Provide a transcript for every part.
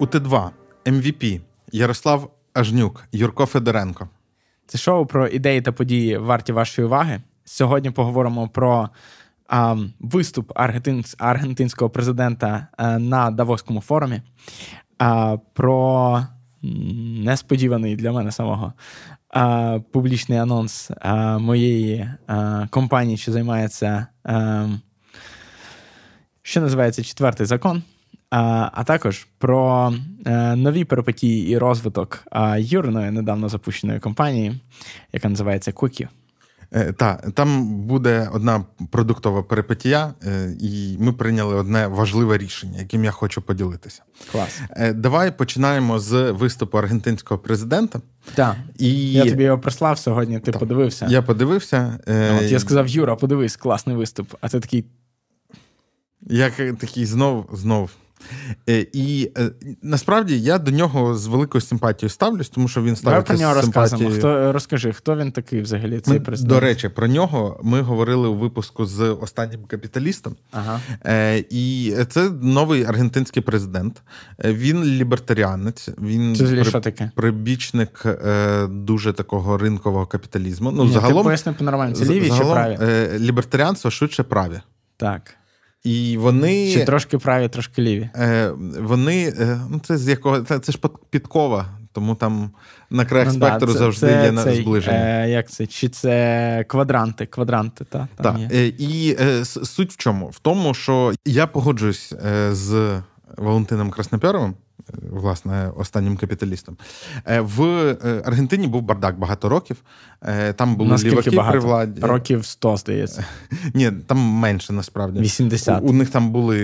УТ2, МВП, Ярослав Ажнюк, Юрко Федоренко. Це шоу про ідеї та події варті вашої уваги. Сьогодні поговоримо про а, виступ аргентин, аргентинського президента а, на Давоському форумі, а, про несподіваний для мене самого а, публічний анонс а, моєї а, компанії, що займається, що називається четвертий закон. А також про е, нові перипетії і розвиток Юриної недавно запущеної компанії, яка називається Quickie. Е, так, там буде одна продуктова перипетія, е, і ми прийняли одне важливе рішення, яким я хочу поділитися. Клас. Давай починаємо з виступу аргентинського президента. Так. І... Я тобі його прислав сьогодні, ти так. подивився. Я подивився. Ну, от Я сказав, Юра, подивись, класний виступ. А ти такий. Я такий знов, знов. Е, і е, насправді я до нього з великою симпатією ставлюсь, тому що він ставиться про нього симпатією. Хто розкажи, хто він такий взагалі? Цей ми, президент? До речі, про нього ми говорили у випуску з останнім капіталістом. Ага. Е, І це новий аргентинський президент. Він лібертаріанець. Він це при, що таке? прибічник е, дуже такого ринкового капіталізму. Ну, Ні, загалом, ти поясни по нормально. Це ліві загалом, чи праві? Е, лібертаріанство швидше праві. Так. І вони Чи трошки праві, трошки ліві. Е, Вони е, ну це з якого це, це ж підкова, тому там на краях ну, спектру да, це, завжди це, є цей, зближення. Е, Як це? Чи це квадранти? Квадранти, та, там так. Є. І е, суть в чому? В тому, що я погоджуюсь е, з Валентином Краснопяровим, власне, останнім капіталістом. Е, в е, Аргентині був бардак багато років. Е, там були ліваки багато? при владі. Років 100, здається. Ні, там менше насправді. 80. У, у них там були.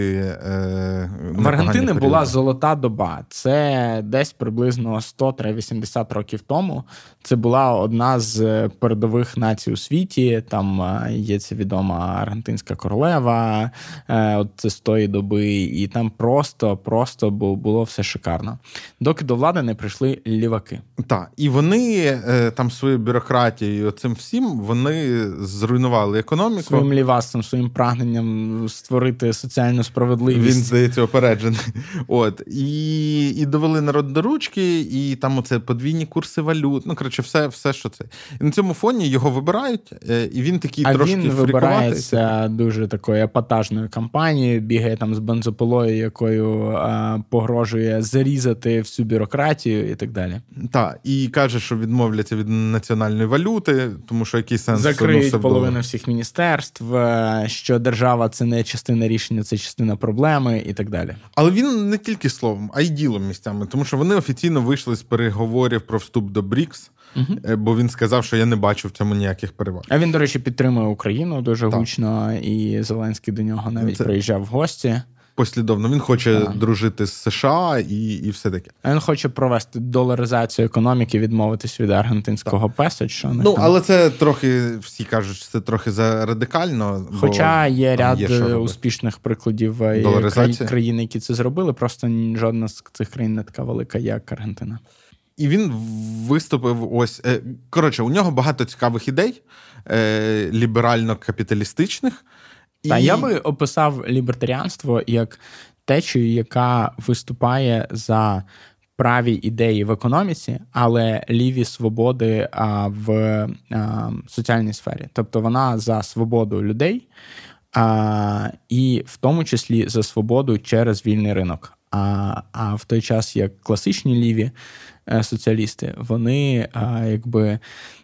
Е, В Аргентини була золота доба. Це десь приблизно 100-80 років тому. Це була одна з передових націй у світі. Там є ця відома аргентинська королева, от це з тої доби, і там просто, просто було все шикарно. Доки до влади не прийшли ліваки. Так, і вони е, там свою бюрократією, цим всім вони зруйнували економіку своїм лівастом, своїм прагненням створити соціальну справедливість. Він здається опереджений. От і і довели народ до ручки, і там оце подвійні курси валют. Ну коротше, все, все, що це. І на цьому фоні його вибирають, е, і він такий а трошки він вибирається дуже такою епатажною кампанією, бігає там з бензопилою, якою а, погрожує зарізати всю бюрократію і так далі. Так, і каже, що відмовляться від національної валюти, тому що який сенс закриють половину всіх міністерств, е, що держава це не частина рішення, це частина проблеми і так далі. Але він не тільки словом, а й ділом місцями, тому що вони офіційно вийшли з переговорів про вступ до БРІКС. Uh-huh. Бо він сказав, що я не бачу в цьому ніяких переваг. А він, до речі, підтримує Україну дуже так. гучно, і Зеленський до нього навіть Це... приїжджав в гості послідовно. Він хоче а. дружити з США і і все таке. Він хоче провести доларизацію економіки, відмовитись від аргентинського так. песо. Що ну там. але це трохи всі кажуть, що це трохи за радикально. Хоча є ряд є успішних прикладів е, країн, які це зробили. Просто жодна з цих країн не така велика, як Аргентина. І він виступив ось е, коротше. У нього багато цікавих ідей е, ліберально-капіталістичних. Та і... я би описав лібертаріанство як течію, яка виступає за праві ідеї в економіці, але ліві свободи а, в а, соціальній сфері. Тобто вона за свободу людей, а, і в тому числі за свободу через вільний ринок. А а в той час як класичні ліві е, соціалісти, вони а, якби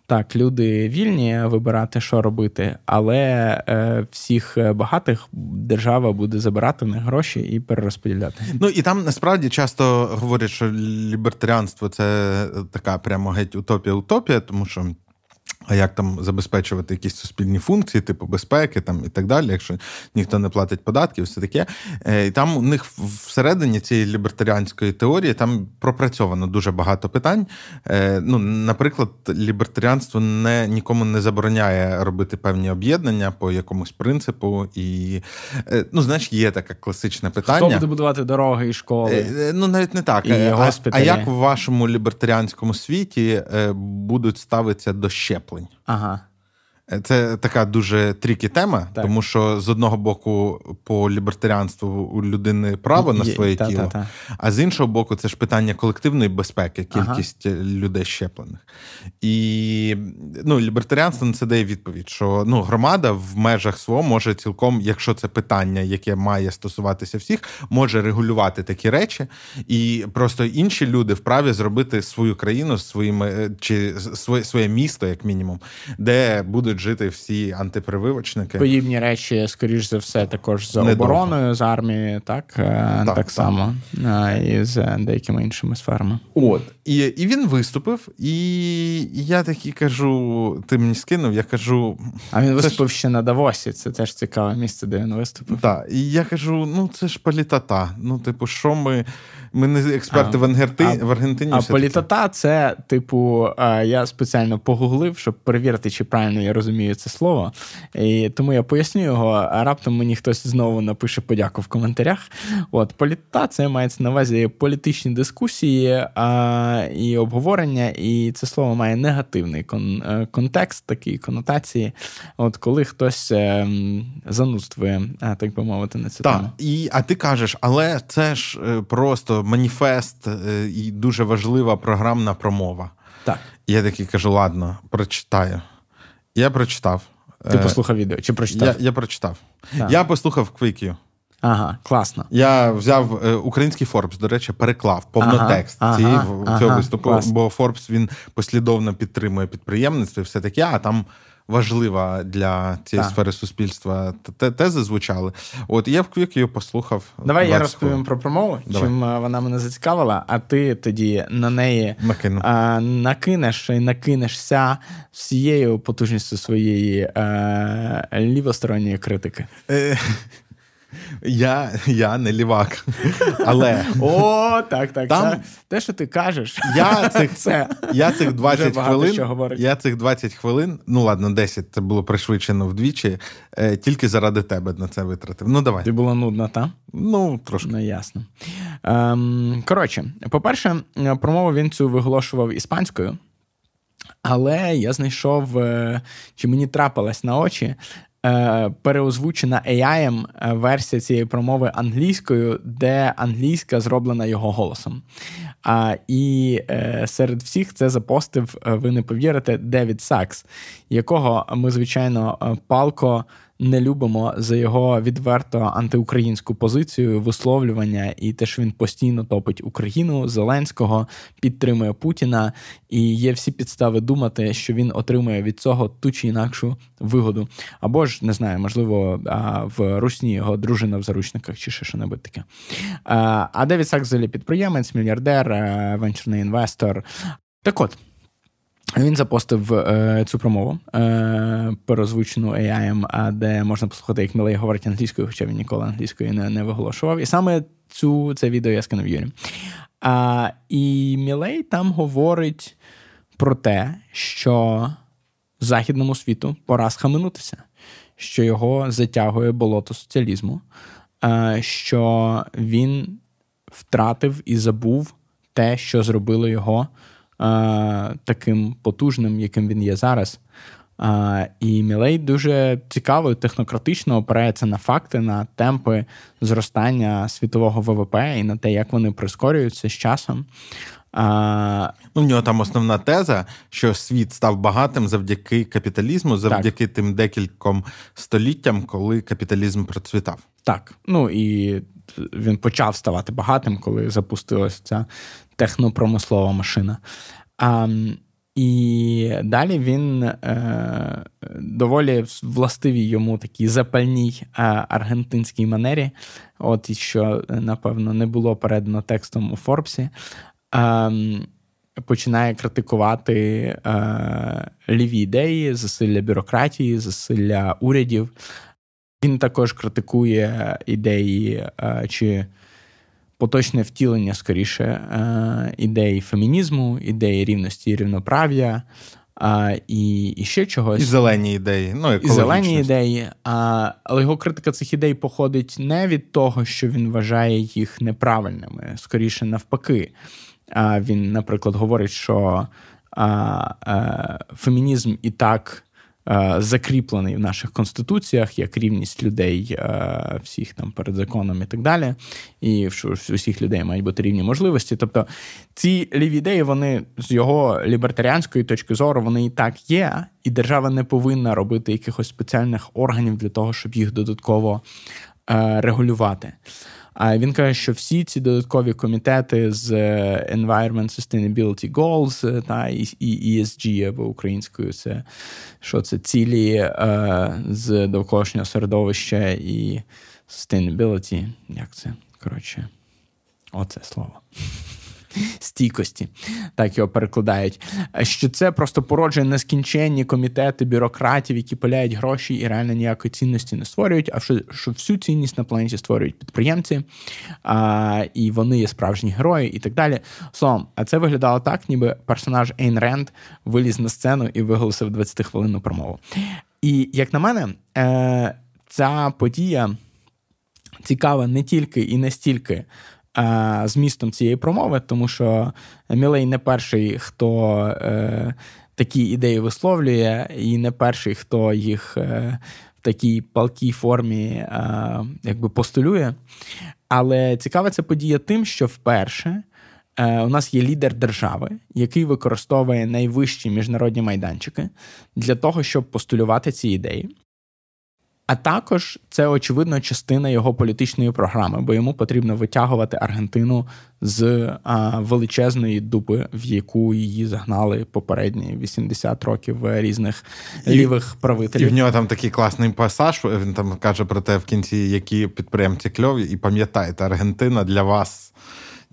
так, люди вільні вибирати, що робити, але е, всіх багатих держава буде забирати в них гроші і перерозподіляти. Ну і там насправді часто говорять, що лібертаріанство це така прямо геть утопія-утопія, тому що. А як там забезпечувати якісь суспільні функції, типу безпеки там і так далі, якщо ніхто не платить податків, все таке. Е, і там у них всередині цієї лібертаріанської теорії там пропрацьовано дуже багато питань. Е, ну, Наприклад, лібертаріанство не нікому не забороняє робити певні об'єднання по якомусь принципу. І е, ну, знаєш, є таке класичне питання. Хто буде будувати дороги і школи? Ну навіть не так. І а, а як в вашому лібертаріанському світі будуть ставитися до щеплень? Ага. Це така дуже трікі тема, так. тому що з одного боку, по лібертаріанству у людини право на своє Є, тіло, та, та, а з іншого боку, це ж питання колективної безпеки, кількість ага. людей щеплених. І ну, лібертаріанство на це дає відповідь, що ну, громада в межах свого може цілком, якщо це питання, яке має стосуватися всіх, може регулювати такі речі, і просто інші люди вправі зробити свою країну своїми е, чи своє, своє місто, як мінімум, де будуть жити всі антипрививочники. Подібні речі, скоріш за все, також за Недовго. обороною з армії, так е, так, так само і з деякими іншими сферами. От і і він виступив, і я такий кажу: ти мені скинув, я кажу. А він виступив ж... ще на Давосі. Це теж цікаве місце, де він виступив. Так, і я кажу: ну це ж політата. Ну, типу, що ми. Ми не експерти а, в Аргентині. А, в Аргентині а політота це, типу, я спеціально погуглив, щоб перевірити, чи правильно я розумію це слово. І Тому я поясню його, а раптом мені хтось знову напише подяку в коментарях. От політота це мається на увазі політичні дискусії а, і обговорення, і це слово має негативний кон, е, контекст, такий конотації. От коли хтось е, занудствує, так би мовити, на цю так. І, А ти кажеш, але це ж е, просто маніфест е, і дуже важлива програмна промова. Так. І я такий кажу: ладно, прочитаю. Я прочитав. Ти е, послухав відео чи прочитав? Я я прочитав. Так. Я послухав Квикію. Ага, класно. Я взяв е, український Форбс, до речі, переклав повнотекст ага, цієї ага, цього ага, виступу, клас. бо Форбс він послідовно підтримує підприємництво і все таке, а там важлива для цієї так. сфери суспільства тези звучали. От я в Квік послухав. Давай я розповім про промову, Давай. чим е, вона мене зацікавила, а ти тоді на неї Накину. а, накинеш і накинешся всією потужністю своєї а, е, лівосторонньої критики. Е, я я не лівак. Але О, так, так. Там... Це, те, що ти кажеш, я цих це я цих 20 хвилин. Я цих 20 хвилин, ну ладно, 10, це було пришвидшено вдвічі, е, тільки заради тебе на це витратив. Ну, давай. Ти була нудна, та? Ну, трошки. Ну, ясно. Ем, Коротше, по-перше, промову він цю виголошував іспанською. Але я знайшов, е, чи мені трапилась на очі Е, переозвучена AI е, версія цієї промови англійською, де англійська зроблена його голосом. А, І е, серед всіх це запостив, ви не повірите, Девід Сакс, якого ми, звичайно, палко не любимо за його відверто антиукраїнську позицію, висловлювання і те, що він постійно топить Україну, Зеленського, підтримує Путіна, і є всі підстави думати, що він отримує від цього ту чи інакшу вигоду. Або ж не знаю, можливо, в Русні його дружина в заручниках чи ще що небудь таке. А Девід Сакс взагалі підприємець, мільярдер, венчурний інвестор. Так от. Він запостив е, цю промову е, переозвучену AI, де можна послухати, як Мілей говорить англійською, хоча він ніколи англійською не не виголошував. І саме цю це відео я скинув Юрі. А, І Мілей там говорить про те, що західному світу пора схаменутися, що його затягує болото соціалізму, а, що він втратив і забув те, що зробило його таким потужним, яким він є зараз. А, І Мілей дуже цікаво і технократично опирається на факти, на темпи зростання світового ВВП і на те, як вони прискорюються з часом. А... Ну, У нього там основна теза, що світ став багатим завдяки капіталізму, завдяки так. тим декільком століттям, коли капіталізм процвітав. Так. Ну і він почав ставати багатим, коли запустилася ця технопромислова машина. А, І далі він е, доволі властивій йому такій запальній е, аргентинській манері, от що, напевно, не було передано текстом у Форбсі. Е, Починає критикувати е, ліві ідеї, засилля бюрократії, засилля урядів. Він також критикує ідеї е, чи поточне втілення скоріше е, ідей фемінізму, ідеї рівності і рівноправ'я. А, І і ще чогось. І зелені ідеї. ну І зелені ідеї. А, Але його критика цих ідей походить не від того, що він вважає їх неправильними, скоріше навпаки. А, Він, наприклад, говорить, що а, а, фемінізм і так е, закріплений в наших конституціях як рівність людей е, всіх там перед законом і так далі. І що усіх людей мають бути рівні можливості. Тобто ці ліві ідеї, вони з його лібертаріанської точки зору, вони і так є, і держава не повинна робити якихось спеціальних органів для того, щоб їх додатково е, регулювати. Він каже, що всі ці додаткові комітети з е, Environment Sustainability Goals е, та і ESG або українською, це що це цілі е, з довколишнього середовища і sustainability, Як це? Коротше, оце слово стійкості, так його перекладають. Що це просто породжує нескінченні комітети бюрократів, які пиляють гроші і реально ніякої цінності не створюють. А що що всю цінність на планеті створюють підприємці, а, і вони є справжні герої, і так далі. Словом, а це виглядало так, ніби персонаж Ейн Ренд виліз на сцену і виголосив 20 хвилинну промову. І як на мене, е, ця подія цікава не тільки і не стільки змістом цієї промови, тому що Мілей не перший, хто е, такі ідеї висловлює, і не перший, хто їх е, в такій палкій формі е, якби постулює. Але цікава ця подія тим, що вперше. У нас є лідер держави, який використовує найвищі міжнародні майданчики для того, щоб постулювати ці ідеї. А також це очевидно частина його політичної програми, бо йому потрібно витягувати Аргентину з а, величезної дуби, в яку її загнали попередні 80 років різних і, лівих правителів. І в нього там такий класний пасаж. Він там каже про те, в кінці які підприємці кльові, і пам'ятаєте, Аргентина для вас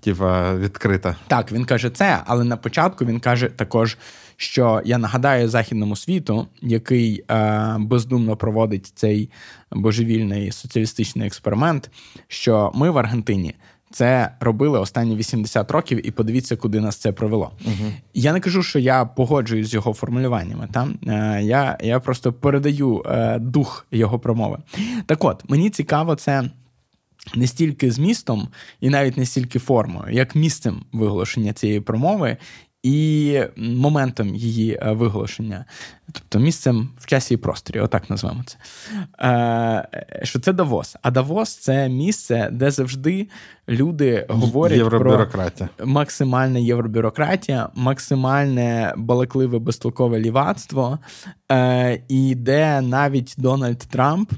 типа, відкрита. Так, він каже це, але на початку він каже також що я нагадаю західному світу, який е, бездумно проводить цей божевільний соціалістичний експеримент, що ми в Аргентині. Це робили останні 80 років, і подивіться, куди нас це провело. uh Я не кажу, що я погоджуюсь з його формулюваннями. Там е, я я просто передаю е, дух його промови. Так от мені цікаво, це не стільки змістом і навіть не стільки формою, як місцем виголошення цієї промови, і моментом її е, виголошення, тобто місцем в часі і просторі, отак назвемо це. Е, що це Давос. А Давос це місце, де завжди люди говорять про максимальна євробюрократія, максимальне балакливе безтолкове лівацтво, е, і де навіть Дональд Трамп,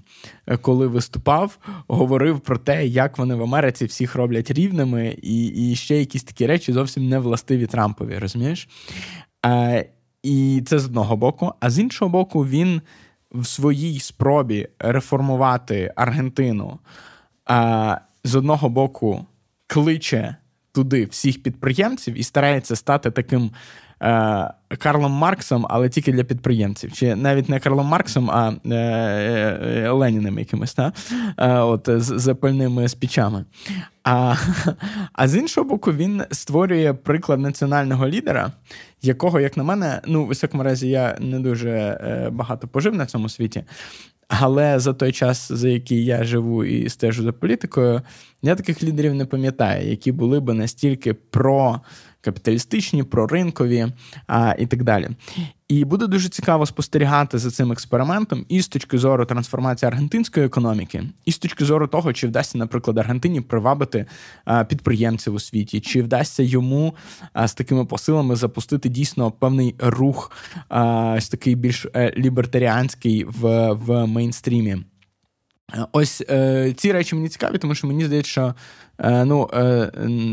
коли виступав, говорив про те, як вони в Америці всіх роблять рівними, і і ще якісь такі речі зовсім не властиві Трампові, розумієш? Е, і це з одного боку, а з іншого боку, він в своїй спробі реформувати Аргентину з одного боку кличе туди всіх підприємців і старається стати таким Е, Карлом Марксом, але тільки для підприємців. Чи навіть не Карлом Марксом, а е, е, Леніним якимось, та? от, з запальними спічами. А а з іншого боку, він створює приклад національного лідера, якого, як на мене, ну, в високому разі я не дуже багато пожив на цьому світі. Але за той час, за який я живу і стежу за політикою, я таких лідерів не пам'ятаю, які були би настільки про капіталістичні, проринкові а, і так далі. І буде дуже цікаво спостерігати за цим експериментом і з точки зору трансформації аргентинської економіки, і з точки зору того, чи вдасться, наприклад, Аргентині привабити підприємців у світі, чи вдасться йому з такими посилами запустити дійсно певний рух, ось такий більш е, лібертаріанський в, в мейнстрімі. Ось е, ці речі мені цікаві, тому що мені здається, що ну, е,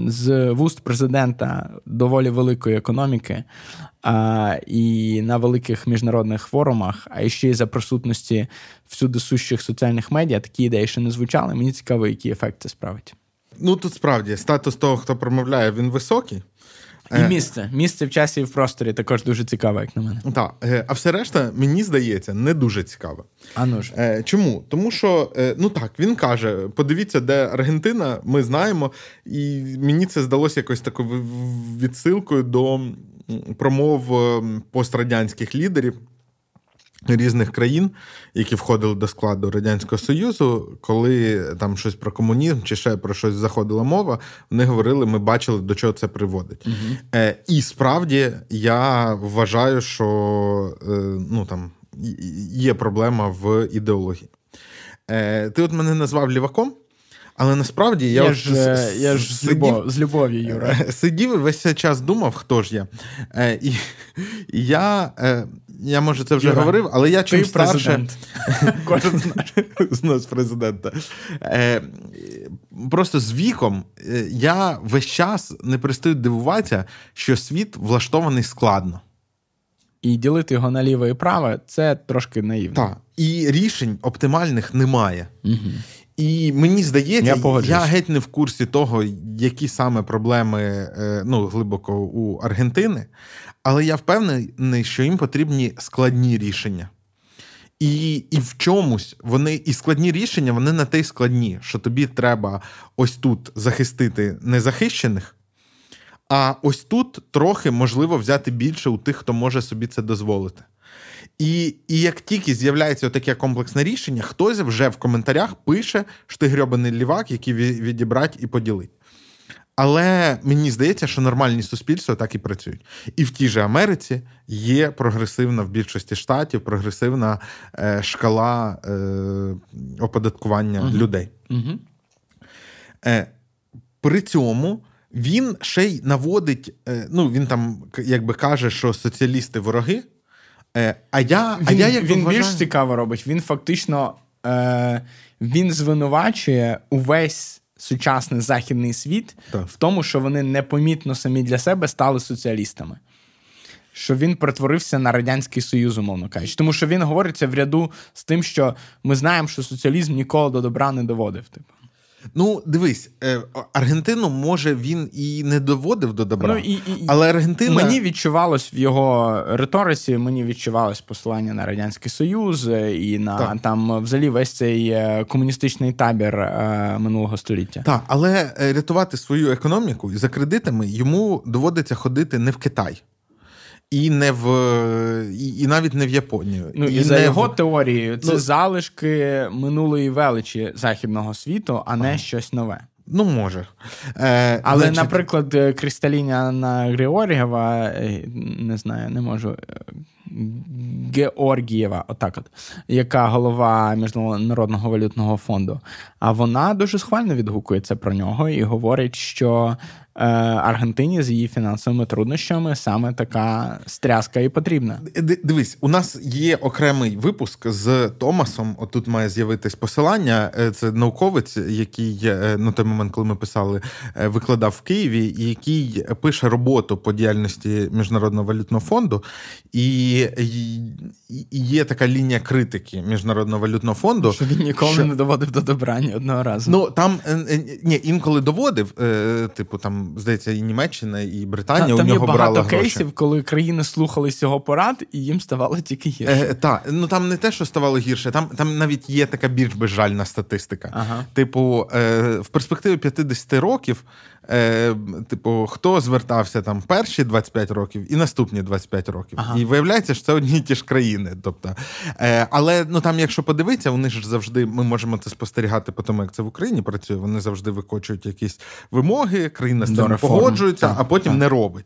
з вуст президента доволі великої економіки а, і на великих міжнародних форумах, а ще й за присутності всюди сущих соціальних медіа, такі ідеї ще не звучали. Мені цікаво, який ефект це справить. Ну тут справді статус того, хто промовляє, він високий. І е. місце. Місце в часі і в просторі також дуже цікаве, як на мене. Так, е, а все решта, мені здається, не дуже цікаве. А ну ж. Е, чому? Тому що, ну так, він каже: подивіться, де Аргентина, ми знаємо, і мені це здалося якось такою відсилкою до промов пострадянських лідерів різних країн, які входили до складу Радянського Союзу, коли там щось про комунізм чи ще про щось заходила мова, вони говорили, ми бачили, до чого це приводить. Угу. Е, І справді я вважаю, що е, ну там. є проблема в ідеології. Е, Ти от мене назвав ліваком. Але насправді я я ж з, я ж з, любов, з любов'ю, Юра. Сидів і весь цей час думав, хто ж я. Е, І і я, е, я, може, це вже Юра, говорив, але я чим старше... Кожен з нас президента. Е, Просто з віком е, я весь час не перестаю дивуватися, що світ влаштований складно. І ділити його на ліве і праве це трошки наївно. Так. І рішень оптимальних немає. Угу. І мені здається, я, я геть не в курсі того, які саме проблеми е, ну, глибоко у Аргентини, але я впевнений, що їм потрібні складні рішення. І і в чомусь вони і складні рішення, вони на те й складні, що тобі треба ось тут захистити незахищених, а ось тут трохи можливо взяти більше у тих, хто може собі це дозволити. І і як тільки з'являється таке комплексне рішення, хтось вже в коментарях пише, що ти грьобаний лівак, який відібрати і поділить. Але мені здається, що нормальні суспільства так і працюють. І в тій же Америці є прогресивна в більшості штатів прогресивна е, шкала е, оподаткування uh людей. uh Е, При цьому він ще й наводить, е, ну він там якби каже, що соціалісти вороги. Е, а я, Він а я як він вважаю... більш цікаво робить. Він фактично е, він звинувачує увесь сучасний західний світ так. в тому, що вони непомітно самі для себе стали соціалістами. Що він перетворився на Радянський Союз, умовно кажучи. Тому що він говориться в ряду з тим, що ми знаємо, що соціалізм ніколи до добра не доводив. Типу. Ну, дивись, е, Аргентину може він і не доводив до добра. Ну, і, і, але Аргентина... Мені відчувалось в його риториці, мені відчувалось посилання на Радянський Союз е, і на так. там взагалі весь цей е, комуністичний табір минулого століття. Так, але рятувати свою економіку за кредитами йому доводиться ходити не в Китай і не в і, і навіть не в Японію. Ну і, і за його в... теорією, це ну, залишки минулої величі західного світу, а не ага. щось нове. Ну, може. Е, Але, значить... наприклад, Кристаліня Анна Григорєва, е, не знаю, не можу. Е, Георгієва, отак от, яка голова Міжнародного валютного фонду. А вона дуже схвально відгукується про нього і говорить, що Е, Аргентині з її фінансовими труднощами саме така стряска і потрібна. Дивись, у нас є окремий випуск з Томасом. Отут має з'явитись посилання. Е, це науковець, який е, на той момент, коли ми писали, викладав в Києві, який пише роботу по діяльності міжнародного валютного фонду. І є така лінія критики міжнародного валютного фонду. Що він ніколи що... не доводив до добра ні одного разу. Ну там ні, інколи доводив, типу там здається, і Німеччина, і Британія Та, у там нього є багато гроші. кейсів, коли країни слухались його порад, і їм ставало тільки гірше. Е, Так, ну там не те, що ставало гірше, там там навіть є така більш безжальна статистика. Ага. Типу, е, в перспективі 50 років е, типу, хто звертався там перші 25 років і наступні 25 років. Ага. І виявляється, що це одні і ті ж країни. Тобто, е, Але ну там, якщо подивитися, вони ж завжди ми можемо це спостерігати по тому, як це в Україні працює. Вони завжди викочують якісь вимоги, країна з цим погоджується, так, а потім так. не робить.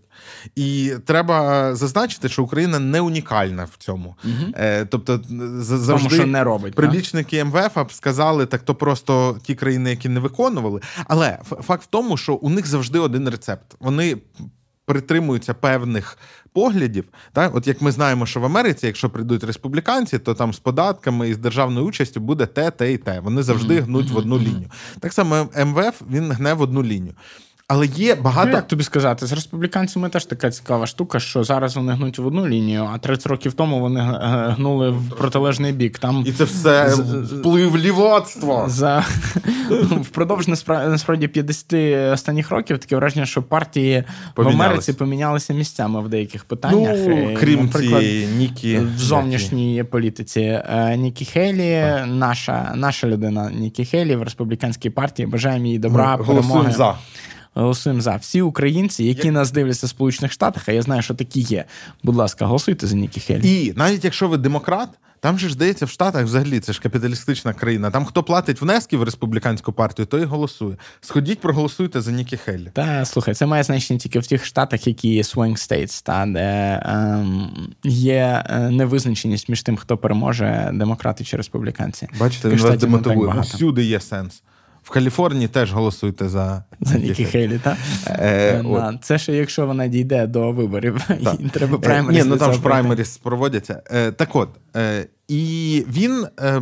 І треба зазначити, що Україна не унікальна в цьому. Угу. Е, Тобто, завжди Тому, що не робить, прибічники МВФ сказали, так то просто ті країни, які не виконували. Але факт в тому, що у них завжди один рецепт. Вони притримуються певних поглядів. Так? От як ми знаємо, що в Америці, якщо прийдуть республіканці, то там з податками і з державною участю буде те, те і те. Вони завжди гнуть в одну лінію. Так само МВФ він гне в одну лінію. Але є багато. Ну, як тобі сказати, з республіканцями теж така цікава штука, що зараз вони гнуть в одну лінію, а 30 років тому вони гнули в протилежний бік. Там І це все вплив лівоцтва. За впродовж насправді 50 останніх років таке враження, що партії в Америці помінялися місцями в деяких питаннях. Ну, Крім Наприклад, цієї Нікі в зовнішній політиці. Е, Нікі Хейлі, наша наша людина Нікі Хейлі в республіканській партії. Бажаємо їй добра, перемоги. за. Голосуємо за всі українці, які Як... нас дивляться в Сполучених Штатах. А я знаю, що такі є. Будь ласка, голосуйте за Нікі Хелі. І навіть якщо ви демократ, Там же ж здається, в Штатах взагалі це ж капіталістична країна. Там хто платить внески в республіканську партію, той і голосує. Сходіть, проголосуйте за Нікі Хеллі. Та слухай, це має значення тільки в тих штатах, які є swing states, та де ем, є е, невизначеність між тим, хто переможе демократи чи республіканці. Бачите, він вас демотивує. Всюди є сенс. В Каліфорнії теж голосуйте за За Нікі Хейлі, так? Е, е, це ще якщо вона дійде до виборів, і треба праймеріс. Е, ні, ну там ж праймеріс проводяться. Е, так от, е, і він. Е,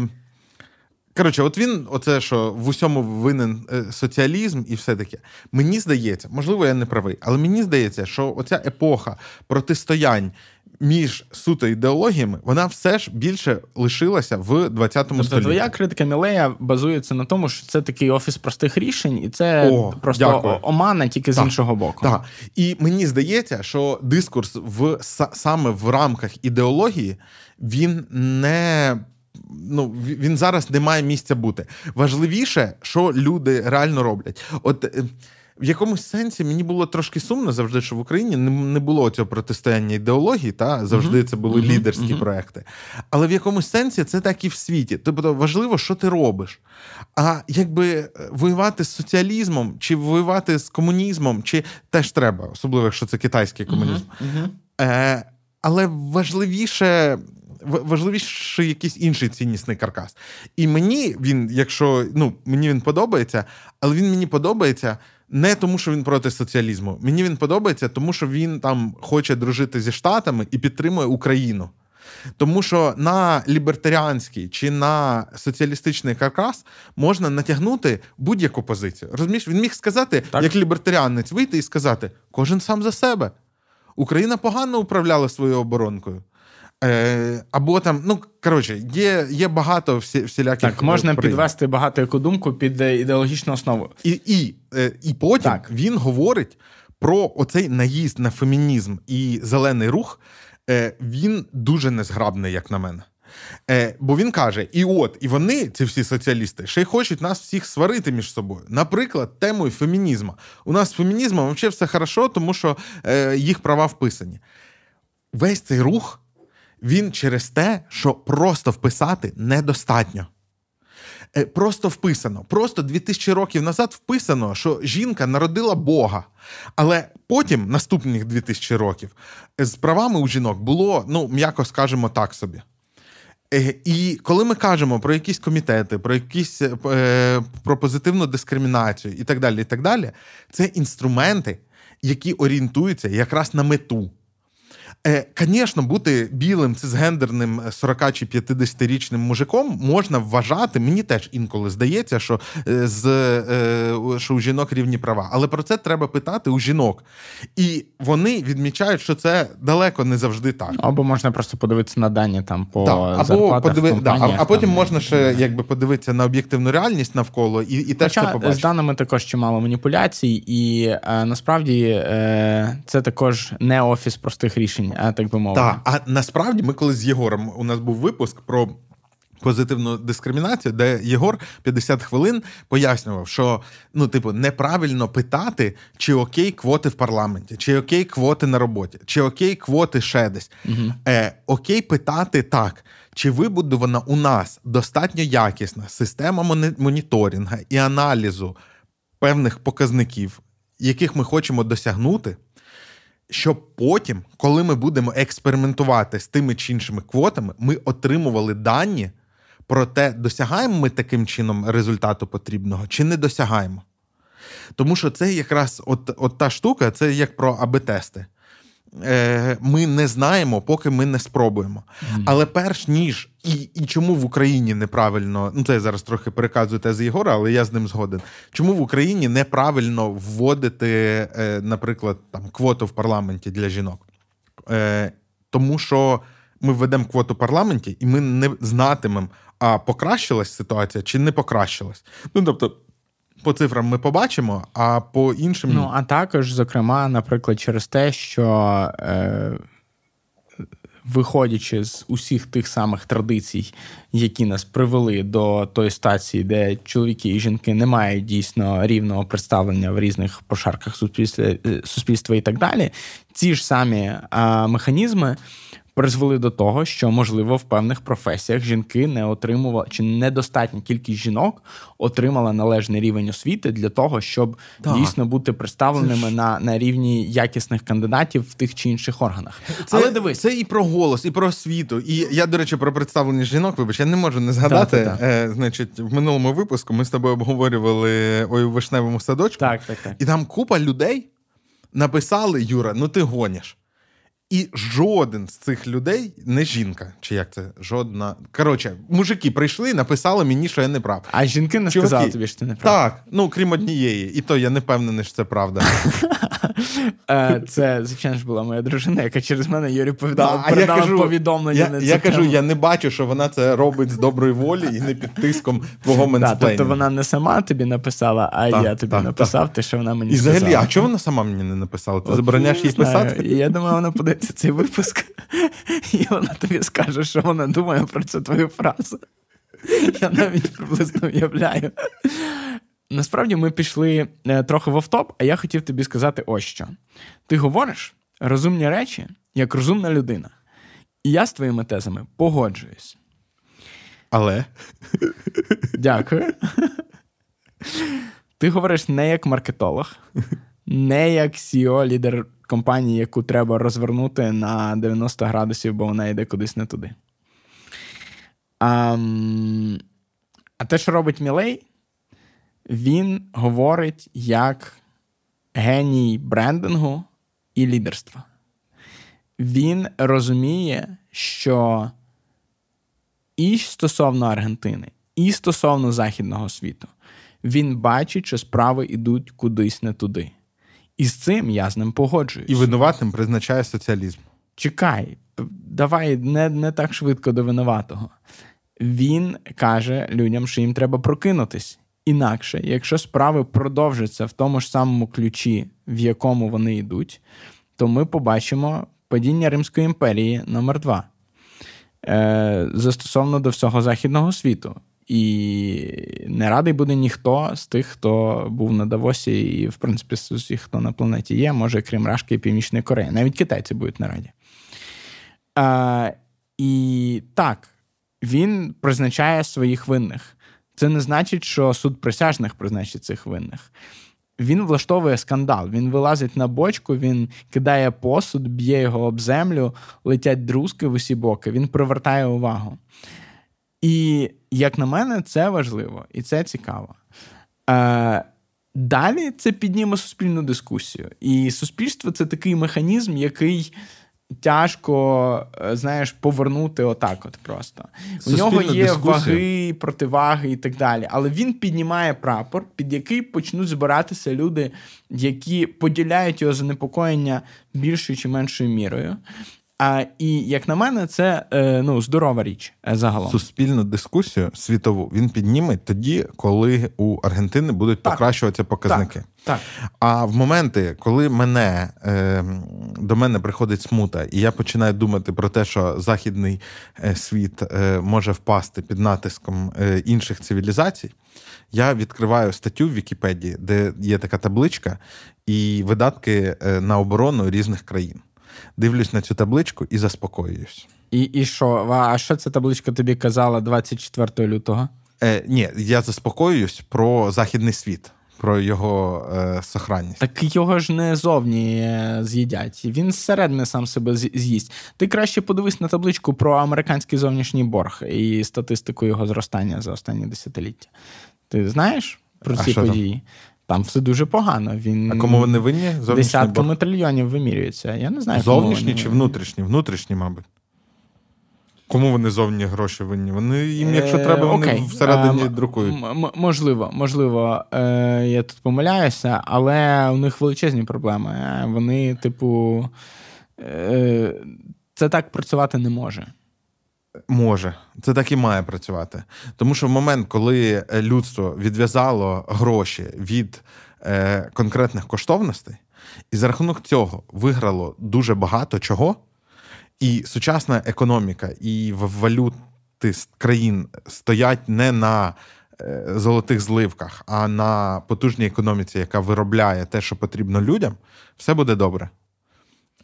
Коротше, от він, оце що в усьому винен е, соціалізм і все таке. Мені здається, можливо, я не правий, але мені здається, що оця епоха протистоянь між суто ідеологіями, вона все ж більше лишилася в 20 тобто, столітті. Твоя критика Мілея базується на тому, що це такий офіс простих рішень, і це О, просто дякую. омана тільки з іншого боку. Так. І мені здається, що дискурс в саме в рамках ідеології він не. Ну, він зараз не має місця бути. Важливіше, що люди реально роблять. От е, в якомусь сенсі мені було трошки сумно завжди, що в Україні не було цього протистояння ідеології, та завжди це були лідерські проекти. Але в якомусь сенсі це так і в світі. Тобто важливо, що ти робиш. А якби е, воювати з соціалізмом, чи воювати з комунізмом, чи теж треба, особливо якщо це китайський комунізм. Е, Але важливіше. Важливіше якийсь інший ціннісний каркас. І мені він, якщо ну мені він подобається, але він мені подобається не тому, що він проти соціалізму. Мені він подобається, тому що він там хоче дружити зі Штатами і підтримує Україну. Тому що на лібертаріанський чи на соціалістичний каркас можна натягнути будь-яку позицію. Розумієш, він міг сказати, так. як лібертаріанець, вийти і сказати: кожен сам за себе. Україна погано управляла своєю оборонкою. Е, Або там, ну коротше, є є багато всі, всіляких. Так, можна приїм. підвести багато яку думку під е, ідеологічну основу. І і, е, і потім так. він говорить про оцей наїзд на фемінізм і зелений рух. Е, Він дуже незграбний, як на мене. Е, Бо він каже: і от, і вони, ці всі соціалісти, ще й хочуть нас всіх сварити між собою. Наприклад, темою фемінізму. У нас з фемінізмом взагалі все хорошо, тому що е, їх права вписані. Весь цей рух він через те, що просто вписати недостатньо. Е, просто вписано. Просто 2000 років назад вписано, що жінка народила Бога. Але потім, наступних 2000 років, з правами у жінок було, ну, м'яко скажемо так собі. Е, і коли ми кажемо про якісь комітети, про якісь е, про позитивну дискримінацію і так далі, і так далі, це інструменти, які орієнтуються якраз на мету. Звісно, е, бути білим цисгендерним 40 е, чи 50-річним мужиком можна вважати. Мені теж інколи здається, що е, з що у жінок рівні права. Але про це треба питати у жінок. І вони відмічають, що це далеко не завжди так. Або можна просто подивитися на дані там по так, або подиви... да, а, а потім там... можна ще якби подивитися на об'єктивну реальність навколо і і теж це побачити. з даними також чимало маніпуляцій, і е, насправді е, це також не офіс простих рішень а так би мовити. Так, а насправді ми коли з Єгором у нас був випуск про. Позитивну дискримінацію, де Єгор 50 хвилин пояснював, що ну, типу, неправильно питати, чи окей квоти в парламенті, чи окей квоти на роботі, чи окей квоти ще десь. Угу. Е, Окей, питати так, чи вибудована у нас достатньо якісна система моніторингу і аналізу певних показників, яких ми хочемо досягнути щоб потім, коли ми будемо експериментувати з тими чи іншими квотами, ми отримували дані про те, досягаємо ми таким чином результату потрібного чи не досягаємо. Тому що це якраз от, от та штука, це як про АБ-тести. Е, ми не знаємо, поки ми не спробуємо. Mm. Але перш ніж і і чому в Україні неправильно, ну це я зараз трохи переказую тези Єгора, але я з ним згоден. Чому в Україні неправильно вводити, е, наприклад, там квоту в парламенті для жінок? Е, Тому що ми введемо квоту в парламенті, і ми не знатимемо, а покращилась ситуація чи не покращилась. Ну тобто по цифрам ми побачимо, а по іншим ну а також, зокрема, наприклад, через те, що. Е... Виходячи з усіх тих самих традицій, які нас привели до тої стації, де чоловіки і жінки не мають дійсно рівного представлення в різних пошарках суспільства, е, суспільства і так далі, ці ж самі а, механізми призвели до того, що можливо в певних професіях жінки не отримували чи недостатня кількість жінок отримала належний рівень освіти для того, щоб так. дійсно бути представленими ж... на на рівні якісних кандидатів в тих чи інших органах. Це, Але дивись, це і про голос, і про освіту. І я, до речі, про представлення жінок. Вибач, я не можу не згадати. Так, так, е, значить, в минулому випуску ми з тобою обговорювали ой, у вишневому садочку. Так, так, так. І там купа людей написали: Юра, ну ти гоніш. І жоден з цих людей не жінка. Чи як це? Жодна. Коротше, мужики прийшли, написали мені, що я не прав. А жінки не Чуваки, сказали тобі, що ти не прав? Так, ну крім однієї. І то я не впевнений, що це правда. Е, це, звичайно ж, була моя дружина, яка через мене Юрі повідомила передала кажу, повідомлення. Я, я кажу, я не бачу, що вона це робить з доброї волі і не під тиском твого менсплейну. Тобто вона не сама тобі написала, а так, я тобі так, написав, те, що вона мені і сказала. І взагалі, а чого вона сама мені не написала? Ти забороняєш їй писати? Я думаю, вона подивиться цей випуск, і вона тобі скаже, що вона думає про цю твою фразу. Я навіть приблизно уявляю. Насправді ми пішли е, трохи в автоп, а я хотів тобі сказати ось що. Ти говориш розумні речі як розумна людина. І я з твоїми тезами погоджуюсь. Але. Дякую. Ти говориш не як маркетолог, не як CEO, лідер компанії, яку треба розвернути на 90 градусів, бо вона йде кудись не туди. А, а те, що робить Мілей, він говорить як геній брендингу і лідерства. Він розуміє, що і стосовно Аргентини, і стосовно Західного світу, він бачить, що справи йдуть кудись не туди. І з цим я з ним погоджуюсь. І винуватим призначає соціалізм. Чекай, давай не, не так швидко до винуватого. Він каже людям, що їм треба прокинутись. Інакше, якщо справи продовжаться в тому ж самому ключі, в якому вони йдуть, то ми побачимо падіння Римської імперії номер 2 е, застосовно до всього західного світу. І не радий буде ніхто з тих, хто був на Давосі, і, в принципі, з усіх, хто на планеті є, може, крім Рашки і Північної Кореї. Навіть китайці будуть на раді. А, І так, він призначає своїх винних. Це не значить, що суд присяжних призначить цих винних. Він влаштовує скандал. Він вилазить на бочку, він кидає посуд, б'є його об землю, летять друзки в усі боки, він привертає увагу. І, як на мене, це важливо і це цікаво. Е, Далі це підніме суспільну дискусію. І суспільство це такий механізм, який тяжко, е, знаєш, повернути отак, от просто. У нього є дискусія. ваги, противаги і так далі. Але він піднімає прапор, під який почнуть збиратися люди, які поділяють його занепокоєння більшою чи меншою мірою. А, І як на мене, це е, ну здорова річ е, загалом. Суспільну дискусію світову він підніме тоді, коли у Аргентини будуть так. покращуватися показники. Так, так. А в моменти, коли мене е, до мене приходить смута, і я починаю думати про те, що західний е, світ е, може впасти під натиском е, інших цивілізацій. Я відкриваю статтю в Вікіпедії, де є така табличка, і видатки на оборону різних країн дивлюсь на цю табличку і заспокоююсь. І і що? А що ця табличка тобі казала 24 лютого? Е, Ні, я заспокоююсь про західний світ. Про його е, сохранність. Так його ж не зовні е, з'їдять. Він зсередини сам себе з'їсть. Ти краще подивись на табличку про американський зовнішній борг і статистику його зростання за останні десятиліття. Ти знаєш про ці події? Там? Там все дуже погано. Він А кому вони винні? Зовнішній Десятками борг? трильйонів вимірюється. Я не знаю. Зовнішні кому чи внутрішні? Внутрішні, мабуть. Кому вони зовні гроші винні? Вони їм, якщо треба, вони Окей. всередині а, друкують. М- можливо, можливо, е- я тут помиляюся, але у них величезні проблеми. Вони, типу, е- це так працювати не може. Може, це так і має працювати. Тому що в момент, коли е, людство відв'язало гроші від е, конкретних коштовностей, і за рахунок цього виграло дуже багато чого, і сучасна економіка, і валюти країн стоять не на е, золотих зливках, а на потужній економіці, яка виробляє те, що потрібно людям, все буде добре.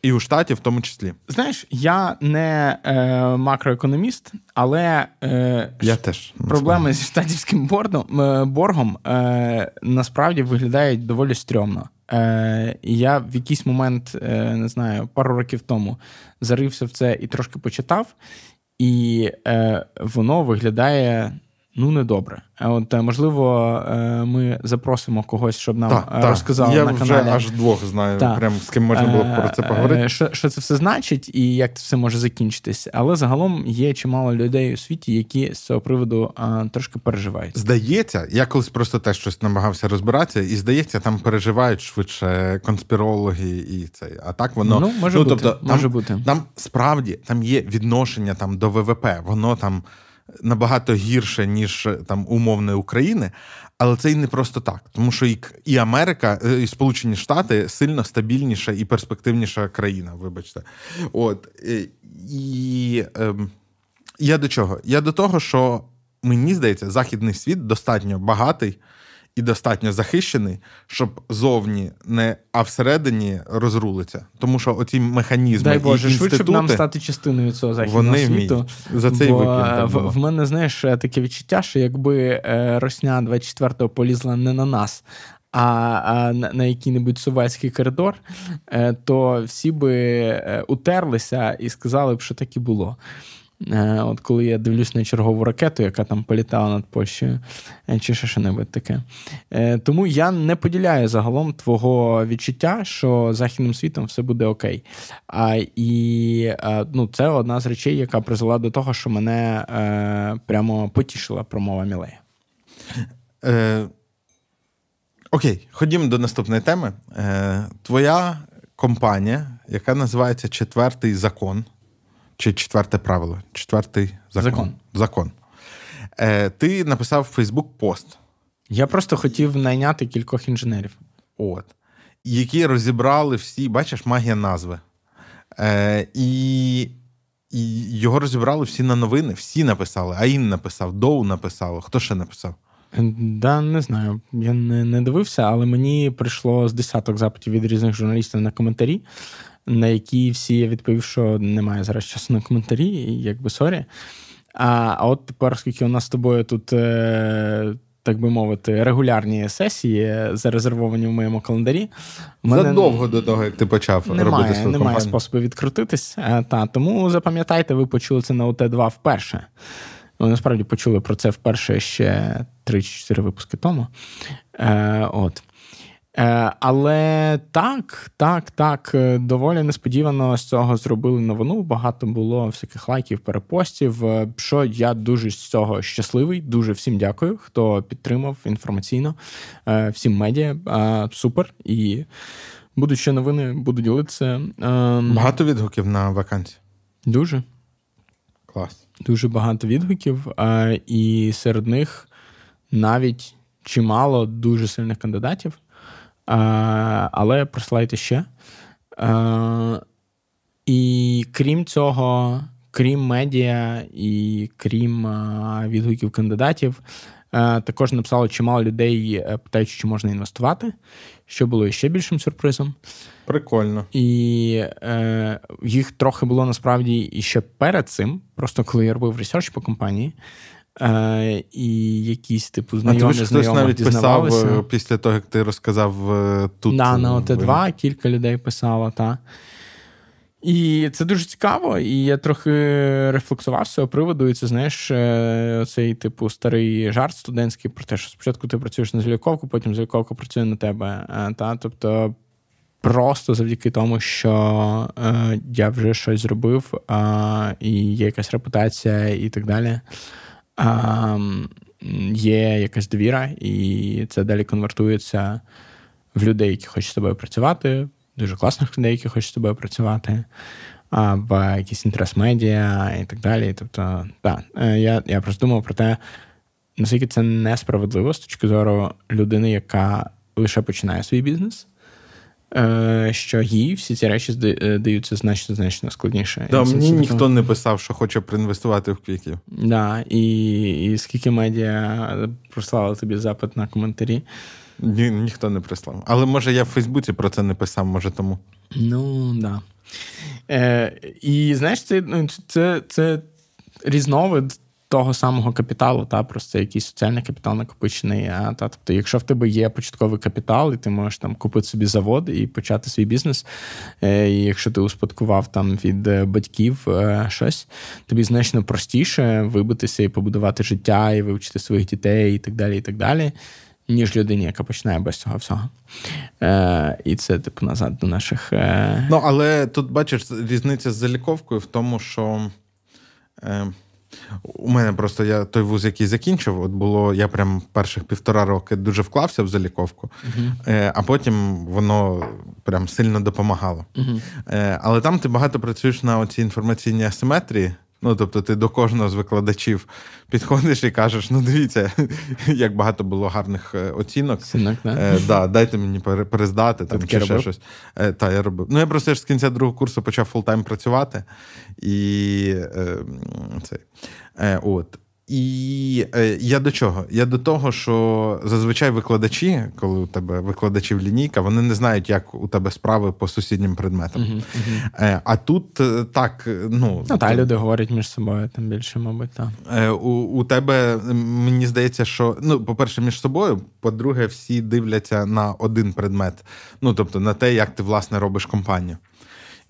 І у штаті в тому числі. Знаєш, я не е, макроекономіст, але е, я теж проблеми зі штатівським бордом, е, боргом е, насправді виглядають доволі стрьомно. Е, Я в якийсь момент, е, не знаю, пару років тому зарився в це і трошки почитав, і е, воно виглядає ну недобре. От е, можливо, е, ми запросимо когось, щоб нам так, е, розказали Я на вже каналі. аж двох знаю, так. прям з ким можна було про це поговорити. Що що це все значить і як це все може закінчитись. Але загалом є чимало людей у світі, які з цього приводу а, трошки переживають. Здається, я колись просто теж щось намагався розбиратися, і здається, там переживають швидше конспірологи і це. А так воно ну може ну, бути. Тобто, може там, бути. Там справді там є відношення там до ВВП. Воно там набагато гірше, ніж там умовної України, але це і не просто так. Тому що і і Америка, е, і Сполучені Штати сильно стабільніша і перспективніша країна, вибачте. От е, і ем, я до чого? Я до того, що мені здається, західний світ достатньо багатий і достатньо захищений, щоб зовні не а всередині розрулиться. Тому що оці механізми Дай Боже, і інститути, швидше б нам стати частиною цього західного вони світу. Вміють. За цей бо викид, в, в мене знаєш таке відчуття, що якби е, Росня 24-го полізла не на нас. А, а на, на який-небудь сувальський коридор, е, то всі би е, утерлися і сказали б, що так і було. Е, от коли я дивлюсь на чергову ракету, яка там політала над Польщею, е, чи ще що-небудь таке. Е, тому я не поділяю загалом твого відчуття, що західним світом все буде окей. А, І ну, це одна з речей, яка призвела до того, що мене прямо потішила промова Мілея. Е, Окей, ходімо до наступної теми. Е, Твоя компанія, яка називається Четвертий закон. Чи четверте правило? Четвертий закон. Закон. закон. Е, Ти написав Фейсбук пост. Я просто хотів найняти кількох інженерів. От. Які розібрали всі, бачиш, магія назви. Е, І і його розібрали всі на новини, всі написали. Аїн написав, Доу написав. Хто ще написав? Да, не знаю. Я не не дивився, але мені прийшло з десяток запитів від різних журналістів на коментарі на які всі я відповів, що немає зараз часу на коментарі, і якби sorry. А а от тепер, оскільки у нас з тобою тут, е, так би мовити, регулярні сесії зарезервовані в моєму календарі. Мене... Задовго до того, як ти почав немає, робити свою Немає компанію. способу відкрутитись. Е, та, тому запам'ятайте, ви почули це на УТ-2 вперше. Ви насправді почули про це вперше ще 3-4 випуски тому. Е, От. Е, але так, так, так, е, доволі несподівано з цього зробили новину. Багато було всяких лайків, перепостів. Е, що я дуже з цього щасливий. Дуже всім дякую, хто підтримав інформаційно, всім медіа. Супер. І будуть ще новини, буду ділитися. Ем, багато відгуків на вакансії? Дуже. Клас. Дуже багато відгуків, і серед них навіть чимало дуже сильних кандидатів. Але присилайте ще. І крім цього, крім медіа і крім відгуків кандидатів, також написало чимало людей, е, питаючи, чи можна інвестувати, що було ще більшим сюрпризом. Прикольно. І е, їх трохи було насправді і ще перед цим, просто коли я робив research по компанії. Е, І якісь типу знайомі, а ти хтось навіть писав е, після того, як ти розказав е, тут. Да, на ОТ2 кілька людей писало, так. І це дуже цікаво, і я трохи рефлексував з цього приводу, і це знаєш, е, цей типу старий жарт студентський про те, що спочатку ти працюєш на заліковку, потім заліковка працює на тебе. Та? Тобто просто завдяки тому, що е, я вже щось зробив, е, і є якась репутація, і так далі є якась довіра, і це далі конвертується в людей, які хочуть з тобою працювати, дуже класних людей, які хочуть з тобою працювати, в якийсь інтерес медіа і так далі. Тобто, так, е, я я просто думав про те, наскільки це несправедливо з точки зору людини, яка лише починає свій бізнес. Е, що їй всі ці речі здаються значно значно складніше. Да, Мені це, ніхто не писав, що хоче проінвестувати в квіків. Да, і, і скільки медіа прислали тобі запит на коментарі. Ні, Ніхто не прислав. Але може я в Фейсбуці про це не писав, може тому. Ну, да. Е, І знаєш, це ну, це, це різновид того самого капіталу, та просто якийсь соціальний капітал накопичений. Та, Тобто, якщо в тебе є початковий капітал, і ти можеш там купити собі завод і почати свій бізнес, е, і якщо ти успадкував там від е, батьків е, щось, тобі значно простіше вибитися і побудувати життя, і вивчити своїх дітей, і так далі, і так далі. Ніж людині, яка починає без цього всього. Е, І це, типу, назад до наших. Е... Ну, але тут бачиш різниця з заліковкою в тому, що е, у мене просто я той вуз, який закінчив, от було я прям перших півтора роки дуже вклався в заліковку, uh-huh. а потім воно прям сильно допомагало. Uh-huh. Але там ти багато працюєш на оцій інформаційній асиметрії. Ну, тобто, ти до кожного з викладачів підходиш і кажеш: ну, дивіться, як багато було гарних е, оцінок. Синок, да? Е, да, Дайте мені перездати там, чи ще щось. Е, та, я робив. Ну, я просто ж з кінця другого курсу почав full-time працювати. І е, це, е, от. І е, я до чого? Я до того, що зазвичай викладачі, коли у тебе викладачів лінійка, вони не знають, як у тебе справи по сусіднім предметам. Uh-huh, uh-huh. Е, а тут е, так, ну Ну, та люди говорять між собою там більше, мабуть, так. Е, у, у тебе мені здається, що ну, по-перше, між собою, по-друге, всі дивляться на один предмет. Ну тобто на те, як ти власне робиш компанію.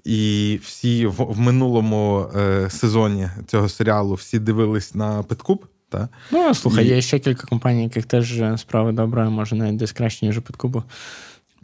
І всі в, в минулому е, сезоні цього серіалу всі дивились на Петкуб. Та? Ну, слухай, і... є ще кілька компаній, яких теж е, справи добре, може навіть десь краще, ніж у Петкубу.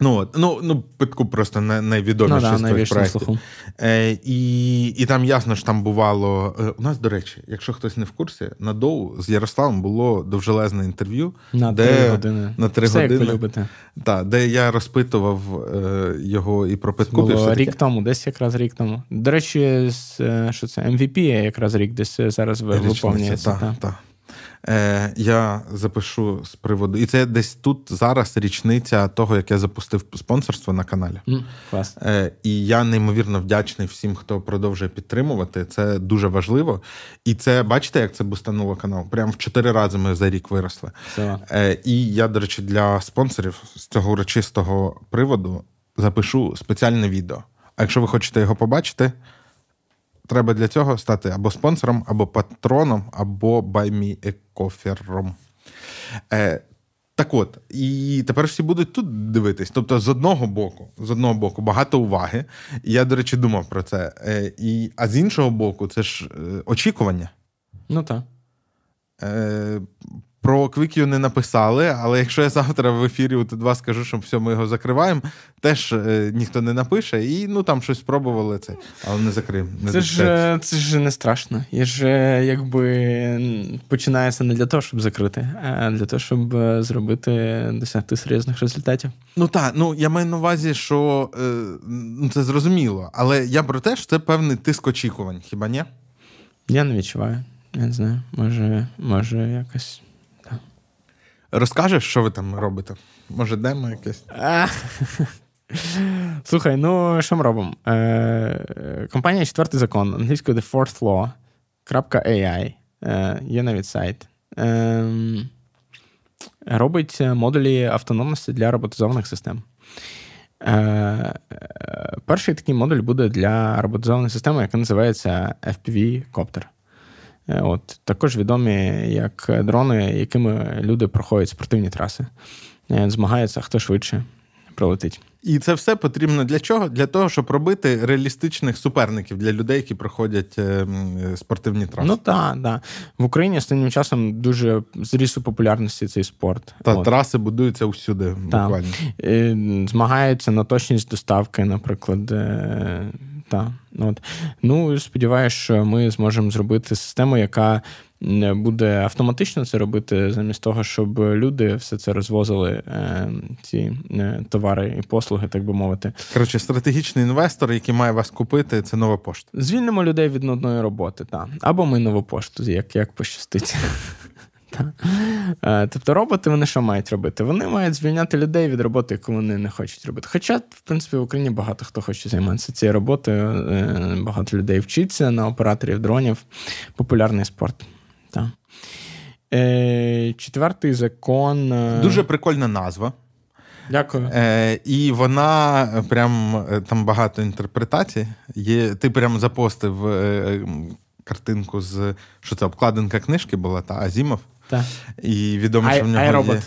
Ну, ну, ну Питку просто найвідоміший ну, да, з проєктів. Е, І і там ясно, що там бувало. Е, у нас, до речі, якщо хтось не в курсі, на Доу з Ярославом було довжелезне інтерв'ю. На де, три години. На три Все, години. Як ви любите. Та, де я розпитував е, його і про Питку. Було рік тому, десь якраз рік тому. До речі, з, е, що це MVP якраз рік десь зараз виповнюється. Так, так. Е, Я запишу з приводу. І це десь тут зараз річниця того, як я запустив спонсорство на каналі. Mm, клас. Е, І я неймовірно вдячний всім, хто продовжує підтримувати. Це дуже важливо. І це, бачите, як це бустануло канал? Прямо в чотири рази ми за рік виросли. Е, І я, до речі, для спонсорів з цього урочистого приводу запишу спеціальне відео. А якщо ви хочете його побачити треба для цього стати або спонсором, або патроном, або байміекофером. Е, так от, і тепер всі будуть тут дивитись. Тобто, з одного боку, з одного боку, багато уваги. Я, до речі, думав про це. Е, і, А з іншого боку, це ж е, очікування. Ну так. Е, про QuickU не написали, але якщо я завтра в ефірі у Т2 скажу, що все, ми його закриваємо, теж е, ніхто не напише, і ну там щось спробували це, але не закриємо. це ж е, це ж не страшно. Я ж е, якби починається не для того, щоб закрити, а для того, щоб е, зробити досягти серйозних результатів. Ну так, ну я маю на увазі, що е, ну, це зрозуміло, але я про те, що це певний тиск очікувань, хіба ні? Я не відчуваю. Я не знаю, може, може якось. Розкажеш, що ви там робите? Може, демо якесь? Слухай, ну що ми робимо? Е, Компанія четвертий закон, англійською The Fourth Law. .ai. Е, Є навіть сайт. Е, Робить модулі автономності для роботизованих систем. Е, Перший такий модуль буде для роботизованої системи, яка називається FPV Copter. Е, от Також відомі як дрони, якими люди проходять спортивні траси, е, змагаються, хто швидше пролетить. І це все потрібно для чого? Для того, щоб робити реалістичних суперників для людей, які проходять е, спортивні траси. Ну так, да. в Україні останнім часом дуже зріс у популярності цей спорт. Та От. траси будуються всюди. буквально. Змагаються на точність доставки, наприклад. Так. От. Ну, сподіваюся, що ми зможемо зробити систему, яка буде автоматично це робити, замість того, щоб люди все це розвозили, е, ці е, товари і послуги, так би мовити. Коротше, стратегічний інвестор, який має вас купити, це нова пошта. Звільнимо людей від нудної роботи, так. Або ми нову пошту, як як пощастить. Е, тобто роботи вони що мають робити? Вони мають звільняти людей від роботи, яку вони не хочуть робити. Хоча, в принципі, в Україні багато хто хоче займатися цією роботою, е, багато людей вчиться на операторів дронів. Популярний спорт. Так. Е, четвертий закон. Дуже прикольна назва. Дякую. Е, І вона прям там багато інтерпретацій. Є, Ти прям запостив картинку з що це обкладинка книжки була, та Азімов. Так. І відомо, що в нього є.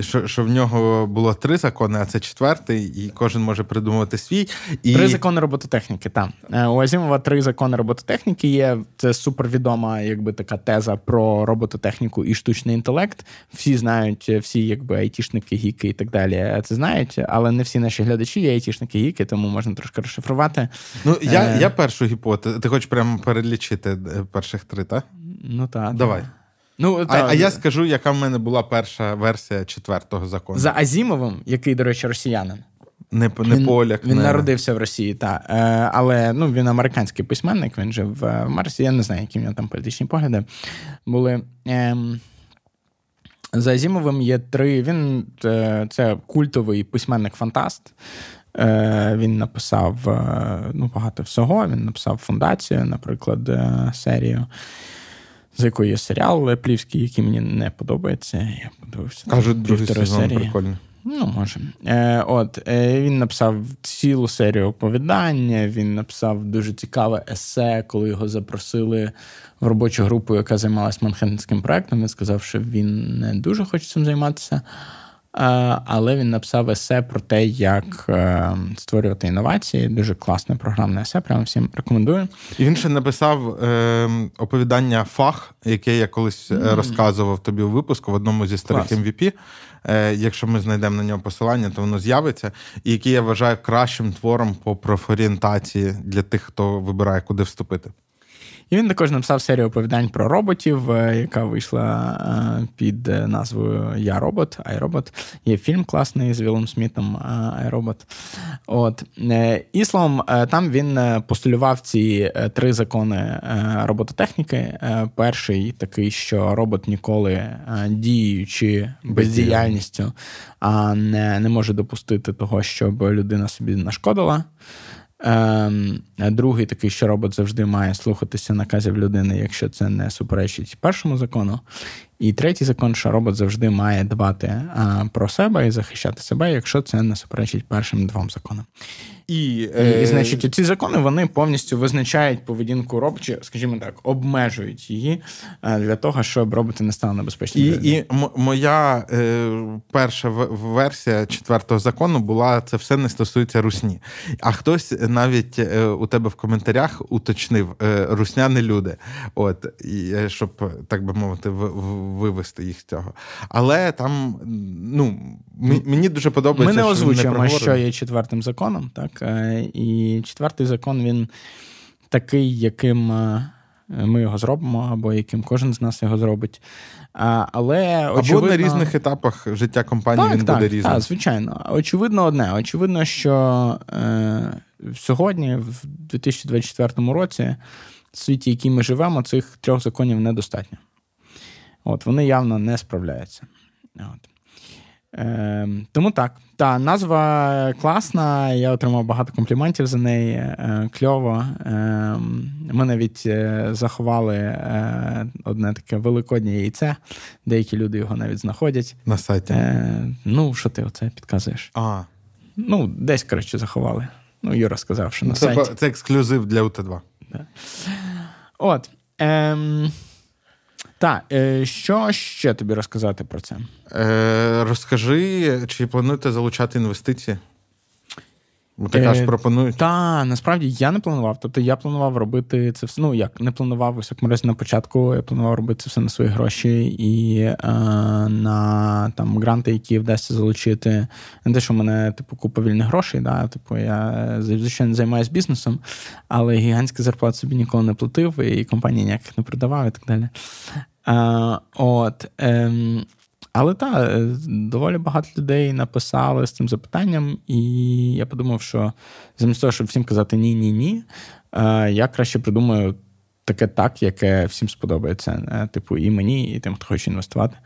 Що що в нього було три закони, а це четвертий, і кожен може придумувати свій. І... Три закони робототехніки. Там е, у Азімова три закони робототехніки є. Це супервідома, якби така теза про робототехніку і штучний інтелект. Всі знають, всі якби айтішники, гіки і так далі. Це знають, але не всі наші глядачі є айтішники, гіки, тому можна трошки розшифрувати. Ну я е... я першу гіпотезу. Ти хочеш прямо перелічити е, перших три, так? Ну так. Давай. Ну, та... А а я скажу, яка в мене була перша версія четвертого закону. За Азімовим, який, до речі, росіянин. Не не він, поляк. Він не... народився в Росії, так. Е, але ну, він американський письменник, він жив в Марсі. Я не знаю, які в нього там політичні погляди були. Е, за Азімовим є три. Він е, це культовий письменник-фантаст. Е, Він написав е, ну, багато всього. Він написав фундацію, наприклад, е, серію з якої є серіал Леплівський, який мені не подобається. Я подивився. Кажуть, другий сезон прикольно. Ну, може. Е, От е, він написав цілу серію оповідання. Він написав дуже цікаве есе, коли його запросили в робочу групу, яка займалась Манхеттенським проектом. Він сказав, що він не дуже хоче цим займатися. Е, але він написав есе про те, як е, створювати інновації. Дуже класне програмне есе. Прямо всім рекомендую. І він ще написав е, оповідання Фах, яке я колись mm. розказував тобі у випуску в одному зі старих Клас. MVP. Якщо ми знайдемо на нього посилання, то воно з'явиться. І який я вважаю кращим твором по профорієнтації для тих, хто вибирає, куди вступити. І він також написав серію оповідань про роботів, е, яка вийшла е, під назвою Я робот, Айробот. Є фільм класний з Вілом Смітом Айробот. От. Е, і словом, там він постулював ці три закони робототехніки. Перший такий, що робот ніколи діючи бездіяльністю, а не може допустити того, щоб людина собі нашкодила. Ем, Другий такий, що робот завжди має слухатися наказів людини, якщо це не суперечить першому закону. І третій закон, що робот завжди має дбати а, про себе і захищати себе, якщо це не суперечить першим двом законам. І, е... і значить, ці закони вони повністю визначають поведінку роботів, скажімо так, обмежують її е, для того, щоб роботи не стали небезпечними. І і моя е, перша версія четвертого закону була: це все не стосується русні. А хтось навіть е, у тебе в коментарях уточнив е, русняни люди, от і е, щоб так би мовити, в, вивести їх з цього. Але там ну мені дуже подобається. Ми не озвучуємо, не що є четвертим законом, так. Е, і четвертий закон він такий, яким е, ми його зробимо, або яким кожен з нас його зробить. Але очевидно... Або на різних етапах життя компанії так, він так, буде різним. Так, звичайно. Очевидно, одне. Очевидно, що е, сьогодні, в 2024 році, в світі, в який ми живемо, цих трьох законів недостатньо. От, Вони явно не справляються. От. Е, Тому так. Та назва класна, я отримав багато компліментів за неї. Е, кльово. Е, ми навіть е, заховали е, одне таке великоднє яйце. Деякі люди його навіть знаходять. На сайті. Е, ну, що ти оце підказуєш? А. Ну, десь, коротше, заховали. Ну, Юра сказав, що на це, сайті. Це ексклюзив для УТ2. Да. От. Ем, так, е, що ще тобі розказати про це? Е, Розкажи, чи плануєте залучати інвестиції? Бо ти кажеш, пропонують. Так, насправді я не планував. Тобто я планував робити це все. Ну як не планував разі на початку. Я планував робити це все на свої гроші і е, на там гранти, які вдасться залучити. Не те, що в мене типу купа вільних грошей. Да? Типу, я звичайно займаюся бізнесом, але гігантські зарплати собі ніколи не платив, і компанії ніяких не продавав і так далі. Е, от. Е, але так, е, доволі багато людей написали з цим запитанням, і я подумав, що замість того, щоб всім казати ні-ні ні, е, я краще придумаю таке так, яке всім сподобається. Типу, і мені, і тим, хто хоче інвестувати.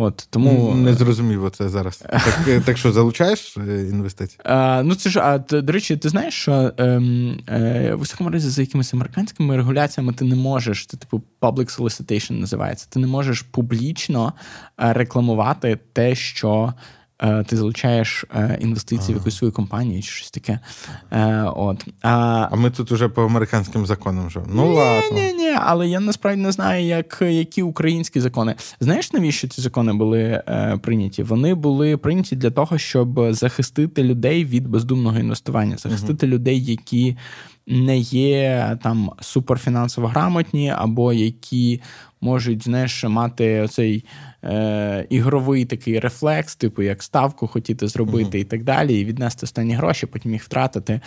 От тому не зрозумів оце зараз. Так так що залучаєш інвестиції? А, Ну це ж а до речі, ти знаєш, що ем, е, в усякому разі за якимись американськими регуляціями ти не можеш. Це типу public solicitation називається. Ти не можеш публічно рекламувати те, що Е, ти залучаєш е, інвестиції ага. в якусь свою компанію чи щось таке. Е, от. А а ми тут уже по американським законам вже. Ну ні, ладно. Ні, ні, але я насправді не знаю, як, які українські закони. Знаєш, навіщо ці закони були е, прийняті? Вони були прийняті для того, щоб захистити людей від бездумного інвестування, захистити угу. людей, які не є там суперфінансово грамотні, або які можуть знаєш, мати оцей е, ігровий такий рефлекс, типу як ставку хотіти зробити uh-huh. і так далі, і віднести останні гроші, потім їх втратити.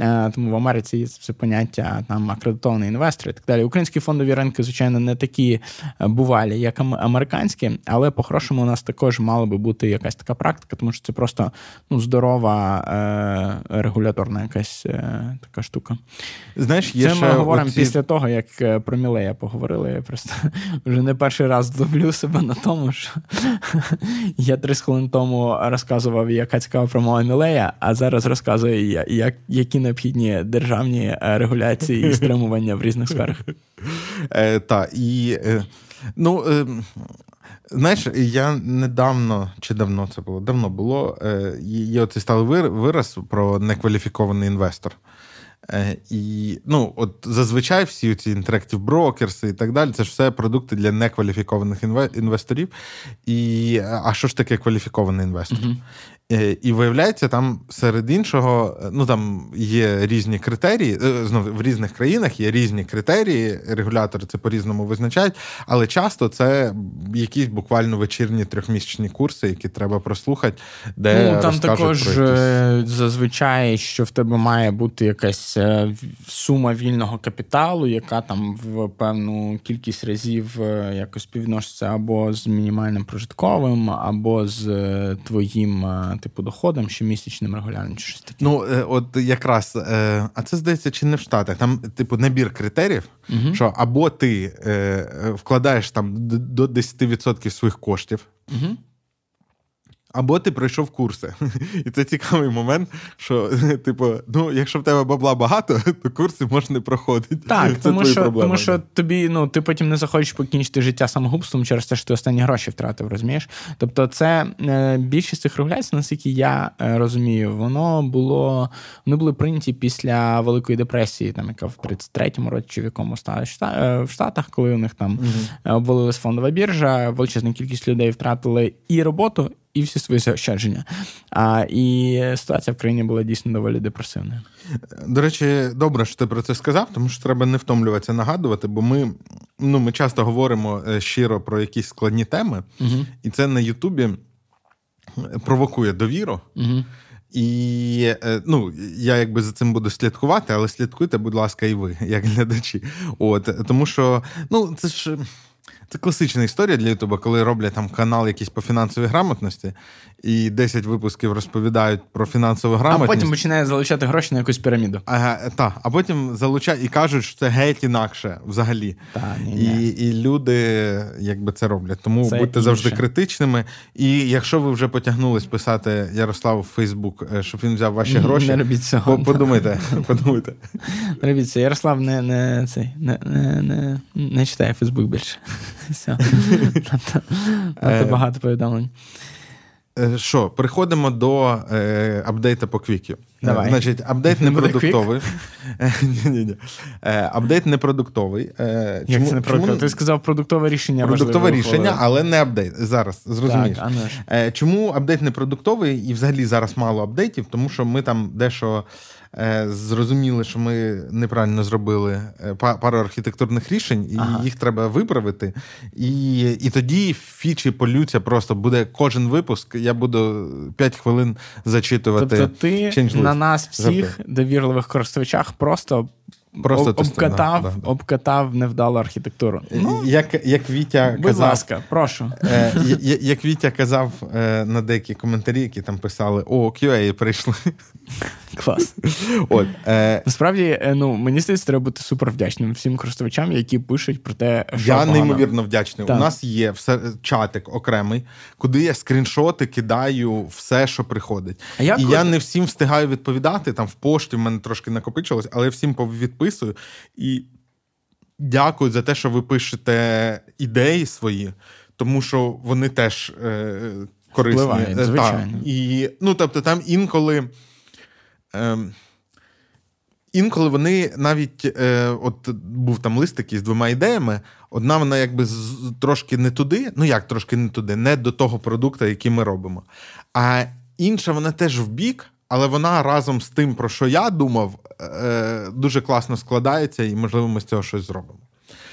Е, Тому в Америці є це все поняття там акредитований інвестор і так далі. Українські фондові ринки, звичайно, не такі е, бувалі, як американські, але по-хорошому у нас також мала би бути якась така практика, тому що це просто ну, здорова е, регуляторна якась е, така штука. Знаєш, є Це ще ми говоримо оці... після того, як е, про Мілея поговорили. Я просто вже не перший раз ловлю себе на тому, що я три хвилин тому розказував, яка цікава промова Мілея, а зараз розказую, як, які необхідні державні е, регуляції і стримування в різних сферах. Е, Так, і е, ну. Е, Знаєш, я недавно чи давно це було? Давно було. Е, Є оцей сталий вираз про некваліфікований інвестор. Е, і ну, от зазвичай всі ці interactive brokers і так далі, це ж все продукти для некваліфікованих інвесторів. І, А що ж таке кваліфікований інвестор? Uh-huh. Е, і виявляється, там серед іншого, ну там є різні критерії. Е, знову в різних країнах є різні критерії, регулятори це по-різному визначають, але часто це якісь буквально вечірні трьохмісячні курси, які треба прослухати, де ну, там також про якісь... Е, зазвичай, що в тебе має бути якась сума вільного капіталу, яка там в певну кількість разів якось співвідноситься або з мінімальним прожитковим, або з твоїм типу доходам, щомісячним регулярним чи щось таке. Ну, е, от якраз, е, а це здається, чи не в Штатах? Там, типу, набір критеріїв, угу. що або ти е, вкладаєш там до 10% своїх коштів. Угу. Або ти пройшов курси. І це цікавий момент, що, типу, ну, якщо в тебе бабла багато, то курси можна не проходити. Так, це тому що тому що тобі, ну, ти потім не захочеш покінчити життя самогубством через те, що ти останні гроші втратив, розумієш? Тобто, це е, більшість цих регуляцій, наскільки я е, розумію, воно було, вони були прийняті після Великої депресії, там, яка в 33-му році чи в якому е, в Штатах, коли у них там угу. обвалилась фондова біржа, величезна кількість людей втратили і роботу і всі свої заощадження. А, І ситуація в країні була дійсно доволі депресивною. До речі, добре, що ти про це сказав, тому що треба не втомлюватися нагадувати, бо ми ну, ми часто говоримо е, щиро про якісь складні теми, угу. і це на Ютубі провокує довіру. Угу. І е, ну, я якби за цим буду слідкувати, але слідкуйте, будь ласка, і ви, як глядачі. От Тому що ну, це ж. Це класична історія для Ютуба, коли роблять там канал якийсь по фінансовій грамотності, і 10 випусків розповідають про фінансову грамотність. А потім починає залучати гроші на якусь піраміду. Ага, так, а потім залучають і кажуть, що це геть інакше взагалі. Та, ні, ні. І і люди якби це роблять. Тому це будьте завжди критичними. І якщо ви вже потягнулись писати Ярославу в Фейсбук, е, щоб він взяв ваші гроші, не робіть цього. подумайте. подумайте. Робіть це. Ярослав не не, цей, не, не, не, не читає Фейсбук більше. Все. Багато повідомлень. Е, що, переходимо до е, апдейта по квікі. Давай. Значить, апдейт не продуктовий. Е, апдейт не продуктовий. Е, Як це не продуктовий? Ти сказав продуктове рішення. Продуктове рішення, але не апдейт. Зараз зрозумієш. Чому апдейт не продуктовий і взагалі зараз мало апдейтів? Тому що ми там дещо. Е, зрозуміли, що ми неправильно зробили е, пару архітектурних рішень, і ага. їх треба виправити. І і тоді фічі полються просто буде кожен випуск. Я буду 5 хвилин зачитувати. Тобто ти на нас всіх довірливих користувачах просто. Просто обкатав да, да, обкатав невдалу архітектуру. Ну, Як як Вітя будь казав, ласка, прошу. Е, Як Вітя казав е, на деякі коментарі, які там писали: О, QA прийшли. Клас. От, е... Насправді, е, ну, мені здається, треба бути супер вдячним всім користувачам, які пишуть про те, що. Я погано. неймовірно вдячний. Так. У нас є все, чатик окремий, куди я скріншоти кидаю все, що приходить. А як І от- я не всім встигаю відповідати. Там в пошті в мене трошки накопичилось, але я всім відписую. І дякую за те, що ви пишете ідеї свої, тому що вони теж е, корисні. Впливають, Е, так. звичайно. І, ну, тобто, там інколи. Е, Інколи вони навіть е, от був там лист такий з двома ідеями. Одна вона якби з, трошки не туди, ну як трошки не туди, не до того продукту, який ми робимо. А інша вона теж в бік, але вона разом з тим, про що я думав, е, дуже класно складається, і можливо ми з цього щось зробимо.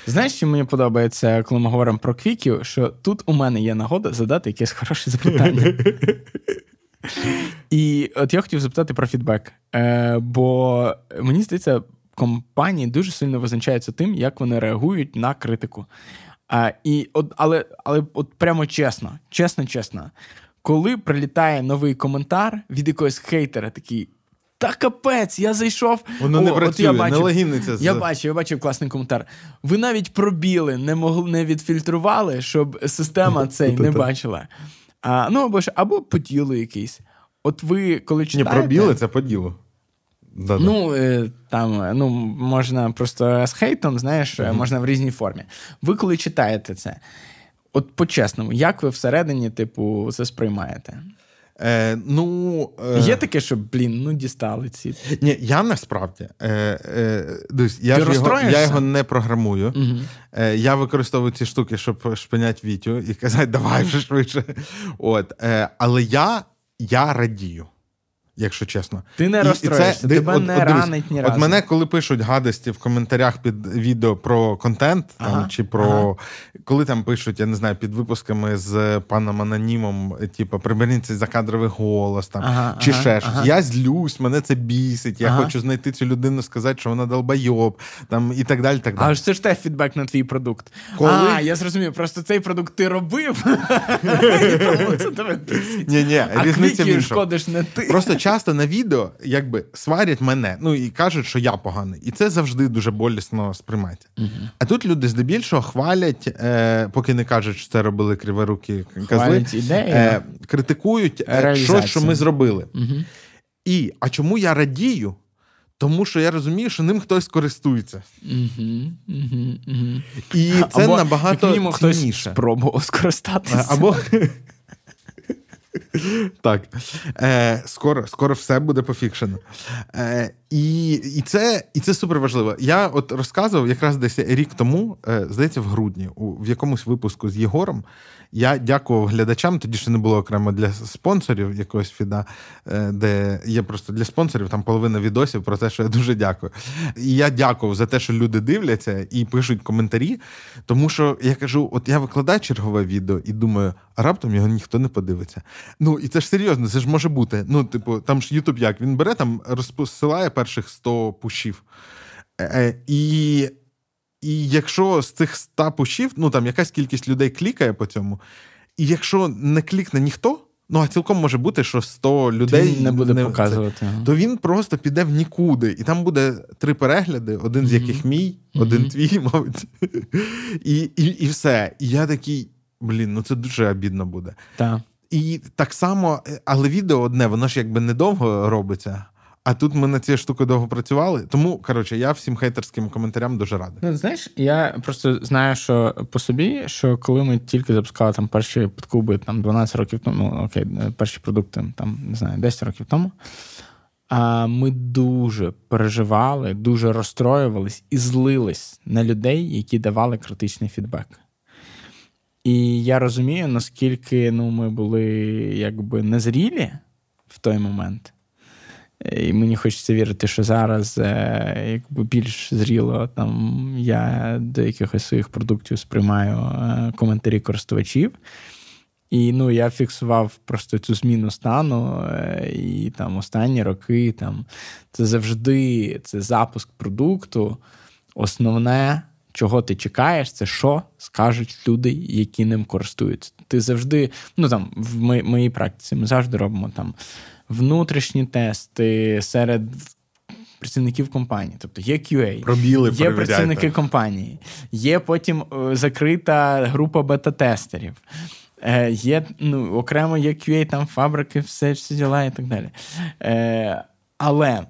Знаєш, що мені подобається, коли ми говоримо про квіків, що тут у мене є нагода задати якесь хороше запитання. І от я хотів запитати про фідбек. Е, бо мені здається, компанії дуже сильно визначаються тим, як вони реагують на критику. А, і от, але, але от прямо чесно, чесно, чесно, коли прилітає новий коментар від якогось хейтера, такий. Та капець, я зайшов. Воно не О, от працює, я не бачив, з- Я бачив, я бачив класний коментар. Ви навіть пробіли, не могли не відфільтрували, щоб система цей не бачила. А, ну або ж або по ділу якийсь. От ви коли Ні, читаєте... пробіли це по ділу. Да-да. Ну, е, там, е, ну, можна просто з хейтом, знаєш, е, можна в різній формі. Ви коли читаєте це, от по-чесному, як ви всередині, типу, це сприймаєте? Е, ну, е, Є таке, що, блін, ну дістали ці. Ні, я насправді е, е, дивись, я, ж його, я його не програмую. Угу. Е, я використовую ці штуки, щоб шпинять Вітю і казати, давай вже швидше. От, е, але я, я радію. Якщо чесно, Ти не розстроїшся, тебе не дивись, ранить ні От разу. мене, коли пишуть гадості в коментарях під відео про контент, там, чи про коли там пишуть, я не знаю, під випусками з паном анонімом, е, типу, приберіть цей закадровий голос, там, Ага, чи ага, ще щось. ага. Я злюсь, мене це бісить. Я Ага. хочу знайти цю людину, сказати, що вона долбайоб, там і так далі. Так далі. Але ж це ж теж фідбек на твій продукт. Коли- А, я зрозумів, просто цей продукт ти робив. це тебе бісить. Ні, ні, різниця шкодиш не ти. Просто часто на відео якби сварять мене, ну і кажуть, що я поганий. І це завжди дуже болісно сприймається. А тут люди здебільшого хвалять, е, поки не кажуть, що це робили криворукі козли, е, критикують е, щось, що ми зробили. Мгм. І а чому я радію? Тому що я розумію, що ним хтось користується. Мгм, мгм, мгм. І це Або, набагато як мінімум, хтось цінніше. спробував скористатися. Або так. Е, скоро, скоро все буде пофікшено. Е, і, і, це, і це супер важливо. Я от розказував якраз десь рік тому, е, здається, в грудні, у, в якомусь випуску з Єгором. Я дякував глядачам, тоді ще не було окремо для спонсорів якогось фіда, е, де є просто для спонсорів там половина відосів про те, що я дуже дякую. І я дякував за те, що люди дивляться і пишуть коментарі. Тому що я кажу: от я викладаю чергове відео і думаю, а раптом його ніхто не подивиться. Ну і це ж серйозно, це ж може бути. Ну, типу, там ж Ютуб як він бере там, розпосилає перших 100 пушів. Е, е, і, і якщо з цих 100 пушів, ну там якась кількість людей клікає по цьому, і якщо не клікне ніхто, ну а цілком може бути, що 100 людей Ти не буде це- показувати. то він просто піде в нікуди. І там буде три перегляди, один з яких мій, один твій, мабуть. І, і, і все. І я такий, блін, ну це дуже обідно буде. Так. І так само, але відео одне, воно ж якби недовго робиться. А тут ми на цій штуки довго працювали. Тому, коротше, я всім хейтерським коментарям дуже радий. Ну, знаєш, я просто знаю, що по собі, що коли ми тільки запускали там перші підкуби там 12 років тому, ну окей, перші продукти, там не знаю, 10 років тому. А ми дуже переживали, дуже розстроювались і злились на людей, які давали критичний фідбек. І я розумію, наскільки ну, ми були якби незрілі в той момент. І мені хочеться вірити, що зараз е, якби більш зріло там я до якихось своїх продуктів сприймаю е, коментарі користувачів. І ну, я фіксував просто цю зміну стану, е, і там останні роки там це завжди це запуск продукту. Основне чого ти чекаєш, це що скажуть люди, які ним користуються. Ти завжди, ну там в моїй практиці, ми завжди робимо там внутрішні тести серед працівників компанії. Тобто є QA, Пробіли, є працівники компанії, є потім е, закрита група бета-тестерів. Е, Є ну, окремо є QA, там фабрики, все всі діла і так далі. Е, Але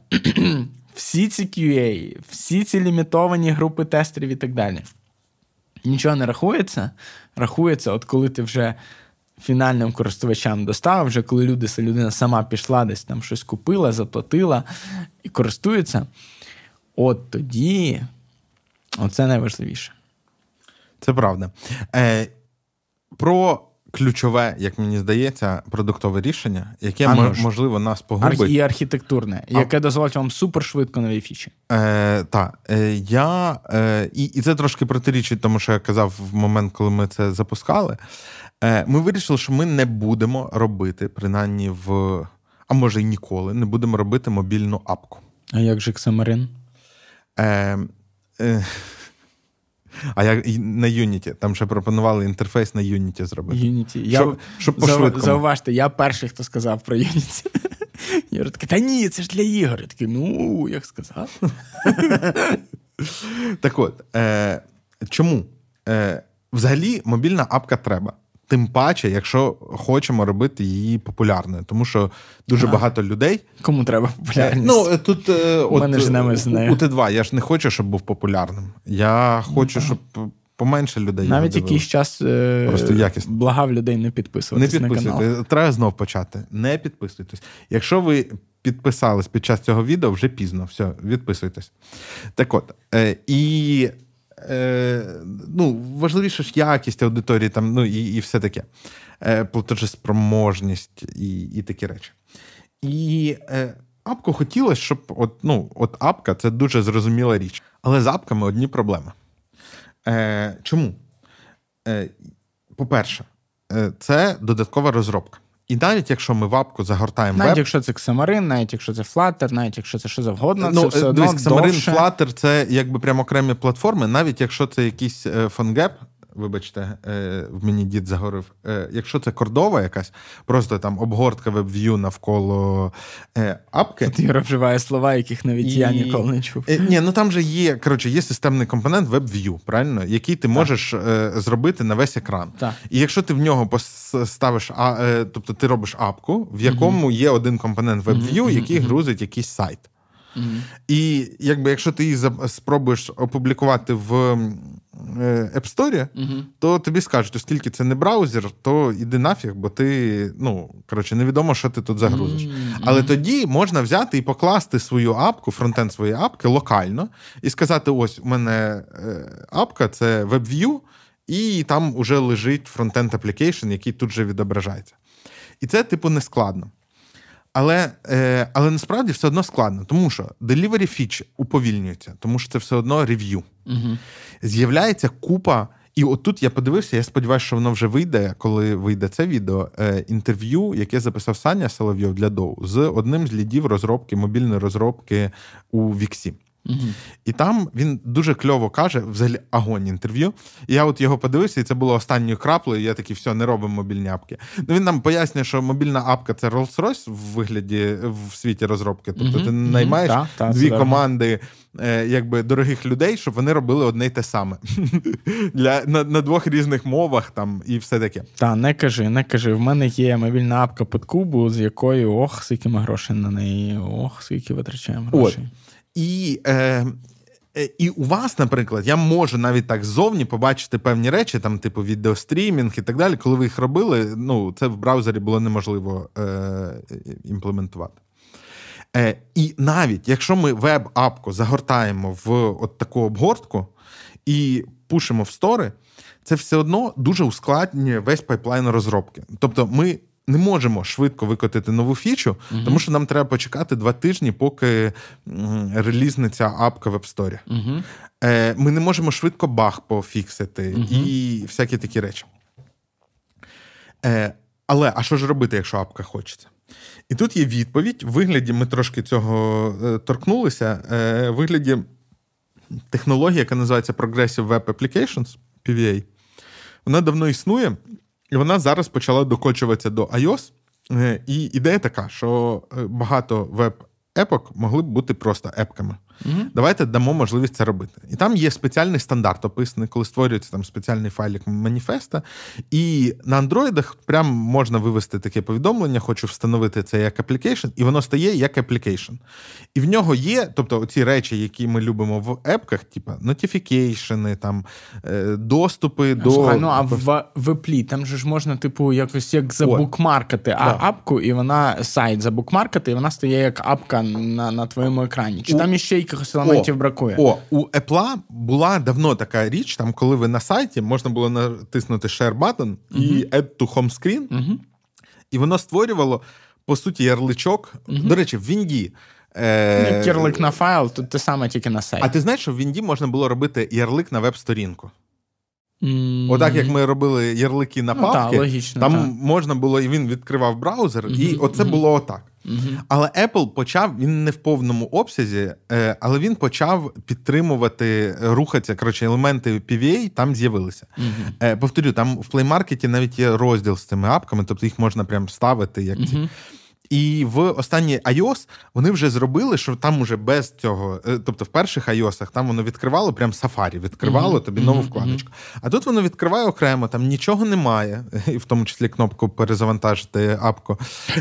всі ці QA, всі ці лімітовані групи тестерів і так далі. Нічого не рахується. Рахується, от коли ти вже фінальним користувачам доставив, вже коли люди, людина сама пішла, десь там щось купила, заплатила і користується. От тоді оце найважливіше. Це правда. Е, Про ключове, як мені здається, продуктове рішення, яке а, можливо нас погубить. І архітектурне, а... яке дозволить вам супершвидко нові фічі. Е, Так. Е, я, е, І і це трошки протирічить, тому що я казав в момент, коли ми це запускали. Е, Ми вирішили, що ми не будемо робити, принаймні в. А може й ніколи, не будемо робити мобільну апку. А як же Xamarin? Е, е, а як на Unity? Там ще пропонували інтерфейс на Unity зробити. Unity. Я, щоб, щоб по Зауважте, я перший, хто сказав про Unity. Я такий, та ні, це ж для ігор. Я такий, ну, як сказав. Так от, е, чому? Е, Взагалі, мобільна апка треба. Тим паче, якщо хочемо робити її популярною, тому що дуже ага. багато людей. Кому треба популярність? Ну тут е, от, мене ж з нею. у Т2 я ж не хочу, щоб був популярним. Я хочу, щоб поменше людей. Навіть якийсь час е, просто якість. благав людей не підписуватись Не підписуйтесь. на канал. Треба знов почати. Не підписуйтесь. Якщо ви підписались під час цього відео, вже пізно. Все, відписуйтесь. Так от. Е, І е, ну, важливіше ж якість аудиторії, там, ну, і і все таке. Е, Платежеспроможність і і такі речі. І е, апку хотілося, щоб от, ну, от апка це дуже зрозуміла річ. Але з апками одні проблеми. Е, Чому? Е, По-перше, е, це додаткова розробка. І навіть якщо ми вапку загортаємо. Навіть веб, якщо це Xamarin, навіть якщо це Flutter, навіть якщо це що завгодно, ну, це все одно Xamarin, довше. Flutter — це якби прямо окремі платформи, навіть якщо це якийсь е, вибачте, е, в мені дід загорив. Е, якщо це кордова якась, просто там обгортка WebView навколо е, апки. Тут Юра вживає слова, яких навіть і... я ніколи не чув. Ні, ну там же є коротше, є системний компонент WebView, правильно, який ти можеш зробити на весь екран. Так. І якщо ти в нього поставиш, тобто ти робиш апку, в якому є один компонент WebView, який грузить якийсь сайт. Mm-hmm. І якби якщо ти її спробуєш опублікувати в App Store, mm-hmm. то тобі скажуть, оскільки це не браузер, то іди нафіг, бо ти ну коротше невідомо, що ти тут загрузиш. Mm-hmm. Але тоді можна взяти і покласти свою апку, фронтенд своєї апки локально, і сказати: ось у мене е, апка, це WebView, і там уже лежить фронтенд application, який тут же відображається. І це, типу, не складно. Але е, але насправді все одно складно, тому що delivery фічі уповільнюється, тому що це все одно рев'ю. Угу. З'являється купа. І отут я подивився, я сподіваюся, що воно вже вийде, коли вийде це відео. Е, інтерв'ю, яке записав Саня Соловйов для DOU з одним з лідів розробки, мобільної розробки у Віксі. Угу. І там він дуже кльово каже, взагалі агонь інтерв'ю. І я от його подивився, і це було останньою краплею. Я такий, все, не робимо мобільні апки. Ну він нам пояснює, що мобільна апка це Rolls-Royce в вигляді в світі розробки. Тобто угу. ти наймаєш угу. та, дві та, команди е, якби дорогих людей, щоб вони робили одне й те саме Для, на на двох різних мовах там і все таке. Та не кажи, не кажи. В мене є мобільна апка під кубу, з якою ох, скільки ми грошей на неї, ох, скільки витрачаємо грошей. От. І е, е, і у вас, наприклад, я можу навіть так ззовні побачити певні речі, там, типу, відеострімінг і так далі. Коли ви їх робили, ну, це в браузері було неможливо е, імплементувати. Е, І навіть якщо ми веб-апку загортаємо в от таку обгортку і пушимо в стори, це все одно дуже ускладнює весь пайплайн розробки. Тобто, ми не можемо швидко викотити нову фічу, uh тому що нам треба почекати два тижні, поки релізниться апка в App Store. uh Ми не можемо швидко баг пофіксити uh і всякі такі речі. Е, але а що ж робити, якщо апка хочеться? І тут є відповідь. В вигляді ми трошки цього е, торкнулися. В вигляді технологія, яка називається Progressive Web Applications, PVA. Вона давно існує, і вона зараз почала докочуватися до iOS. Е, і ідея така, що е, багато веб-епок могли б бути просто епками. Угу. Давайте дамо можливість це робити. І там є спеціальний стандарт описаний, коли створюється там спеціальний файлік маніфеста. І на андроїдах прям можна вивести таке повідомлення, хочу встановити це як application, і воно стає як application. І в нього є, тобто ці речі, які ми любимо в епках, типу notification, там е, доступи до. Слухай, ну а в веплі там же ж можна, типу, якось як забукмаркати да. апку, і вона сайт забукмаркати, і вона стає як апка на на твоєму екрані. Чи У... там іще якихось елементів о, бракує. О, у Apple була давно така річ, там, коли ви на сайті можна було натиснути Share button і Add to Home Screen, uh і воно створювало, по суті, ярличок. uh До речі, в Вінді. Е... Ярлик на файл, тут те саме тільки на сайт. А ти знаєш, що в Вінді можна було робити ярлик на веб-сторінку? Mm-hmm. Отак, як ми робили ярлики на папки, ну, та, логічно, там та. можна було, і він відкривав браузер, mm-hmm. і оце mm-hmm. було отак. Але Apple почав, він не в повному обсязі, е, але він почав підтримувати, рухатися. Коротше, елементи PVA там з'явилися. Повторю, там в Play Market навіть є розділ з цими апками, тобто їх можна прям ставити як ці. І в останній iOS вони вже зробили, що там уже без цього, е, тобто в перших iOS там воно відкривало прям Safari, відкривало тобі нову вкладочку. А тут воно відкриває окремо, там нічого немає, і в тому числі кнопку перезавантажити апку.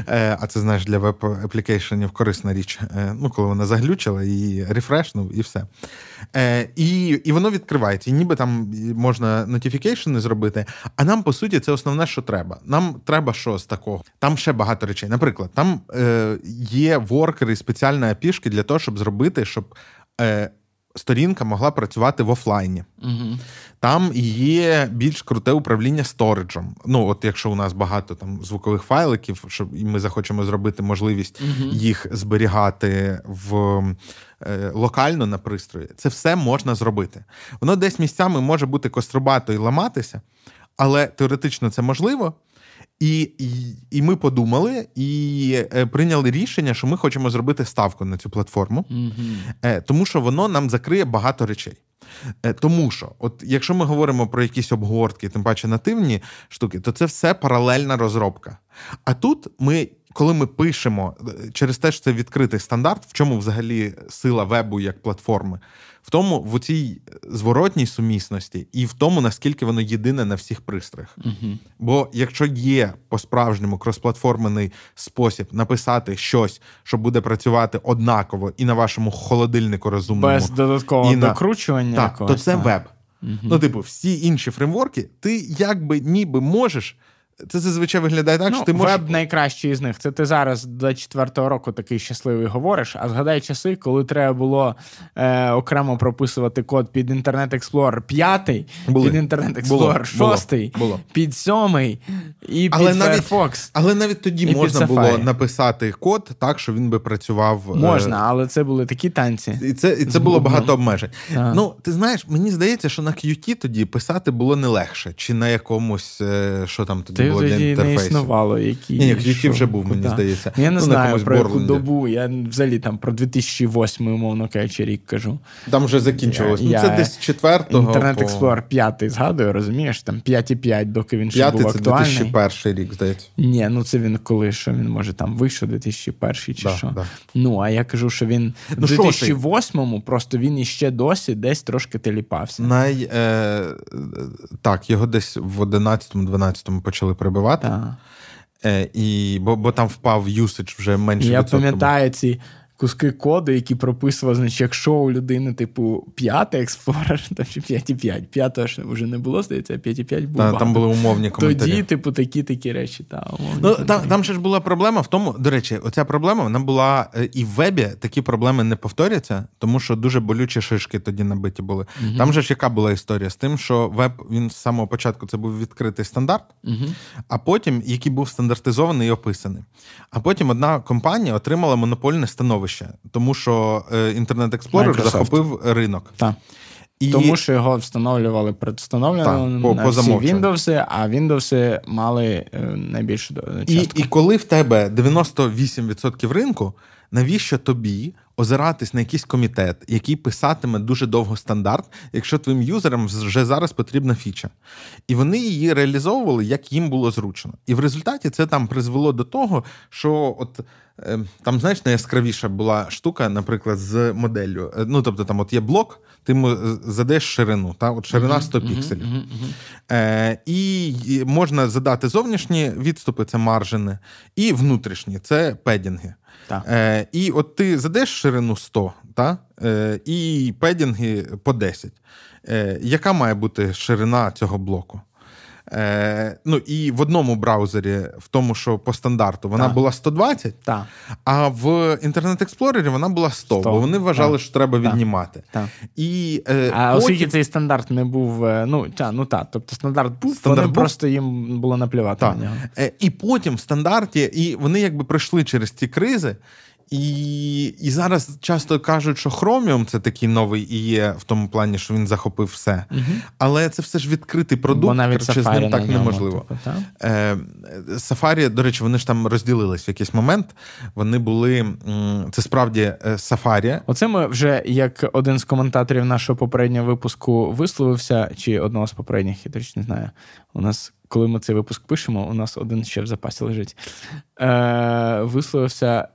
Е, а це знаєш для веб-аплікейшенів корисна річ. Е, ну, коли вона заглючила і рефрешнув, і все. І і воно відкривається. І ніби там можна нотіфікейшени зробити. А нам, по суті, це основне, що треба. Нам треба що з такого. Там ще багато речей. Наприклад. Там е, є воркери, спеціальні апішки для того, щоб зробити, щоб е, сторінка могла працювати в офлайні. Угу. Там є більш круте управління сториджем. Ну, от якщо у нас багато там звукових файликів, щоб і ми захочемо зробити можливість угу. їх зберігати в е, локально на пристрої, це все можна зробити. Воно десь місцями може бути кострубато і ламатися, але теоретично це можливо. І, і і, ми подумали і е, прийняли рішення, що ми хочемо зробити ставку на цю платформу, mm-hmm. е, тому що воно нам закриє багато речей. Е, тому що, от якщо ми говоримо про якісь обгортки, тим паче нативні штуки, то це все паралельна розробка. А тут ми коли ми пишемо через те, що це відкритий стандарт, в чому взагалі сила вебу як платформи, в тому в цій зворотній сумісності і в тому, наскільки воно єдине на всіх пристроях. Угу. Бо якщо є по-справжньому кросплатформений спосіб написати щось, що буде працювати однаково і на вашому холодильнику розумному, без додаткового і докручування, так, якогось, то це так. веб. Угу. Ну, типу, всі інші фреймворки, ти якби ніби можеш. Це зазвичай виглядає так, ну, що ти можеш... Веб найкращий з них. Це ти зараз до четвертого року такий щасливий говориш, а згадай часи, коли треба було е, окремо прописувати код під Internet Explorer 5, під Internet Explorer 6, було. під 7 і під але навіть, Firefox. Але навіть тоді можна було написати код так, що він би працював. Е, можна, але це були такі танці. І це і це було багато обмежень. А. Ну, ти знаєш, мені здається, що на Qt тоді писати було не легше, чи на якомусь, е, що там тоді було для інтерфейсу. не існувало. Які, Ні, Qt вже був, мені здається. Я не ну, знаю про яку добу. Я взагалі там про 2008, умовно кажучи, рік кажу. Там вже закінчилось. Я, ну, Це десь четвертого. Інтернет Explorer 5 згадую, розумієш? Там 5,5, доки він ще був актуальний. це 2001 рік, здається. Ні, ну це він коли що він може там вийшов 2001 чи да, що. Да. Ну, а я кажу, що він ну, в 2008-му просто він іще досі десь трошки теліпався. Най, е, Так, його десь в 11-12 почали прибивати. Е, і, Бо бо там впав юсидж вже менше. Я пам'ятаю ці куски коду, які прописували, значить, якщо у людини, типу, п'ятий експлорер, то чи 5,5. П'ятого ж вже не було, здається, а 5,5 був. Та, там були умовні коментарі. Тоді, типу, такі такі речі. Та, умовні ну, там, там ще ж була проблема в тому, до речі, оця проблема вона була е, і в вебі такі проблеми не повторяться, тому що дуже болючі шишки тоді набиті були. Угу. Там же ж яка була історія з тим, що веб він з самого початку це був відкритий стандарт, угу. а потім, який був стандартизований і описаний. А потім одна компанія отримала монопольне становище становище, тому що інтернет експлорер захопив ринок. Так. І... Тому що його встановлювали предвстановлено на по, всі Windows, а Windows мали е, найбільшу частку. І і коли в тебе 98% ринку, навіщо тобі озиратись на якийсь комітет, який писатиме дуже довго стандарт, якщо твоїм юзерам вже зараз потрібна фіча. І вони її реалізовували, як їм було зручно. І в результаті це там призвело до того, що от. Ем, там, знаєш, найяскравіша була штука, наприклад, з моделлю. Е, ну, тобто, там от є блок, ти йому задаєш ширину, та? от ширина 100 uh-huh, пікселів. Uh-huh, uh-huh. Е, І можна задати зовнішні відступи, це маржини, і внутрішні це педінги. Е, І от ти задаєш ширину 100, та? Е, і педінги по 10. Е, Яка має бути ширина цього блоку? Е, Ну і в одному браузері, в тому, що по стандарту, вона так. була 120, так. а в інтернет експлорері вона була 100, 100. бо вони вважали, так. що треба віднімати. І, е, А потім... оскільки цей стандарт не був. Е, ну та, ну так, тобто стандарт був, стандарт вони був. просто їм було наплювати так. на нього. Е, І потім в стандарті, і вони якби пройшли через ці кризи. І і зараз часто кажуть, що Chromium це такий новий і є в тому плані, що він захопив все. Угу. Але це все ж відкритий продукт, Бо навіть коротше, з ним так неможливо. Типу, е, Safari, до речі, вони ж там розділились в якийсь момент. Вони були це справді е, Safari. Оце ми вже як один з коментаторів нашого попереднього випуску висловився, чи одного з попередніх, я точно не знаю. У нас. Коли ми цей випуск пишемо, у нас один ще в запасі лежить. Е, Висловився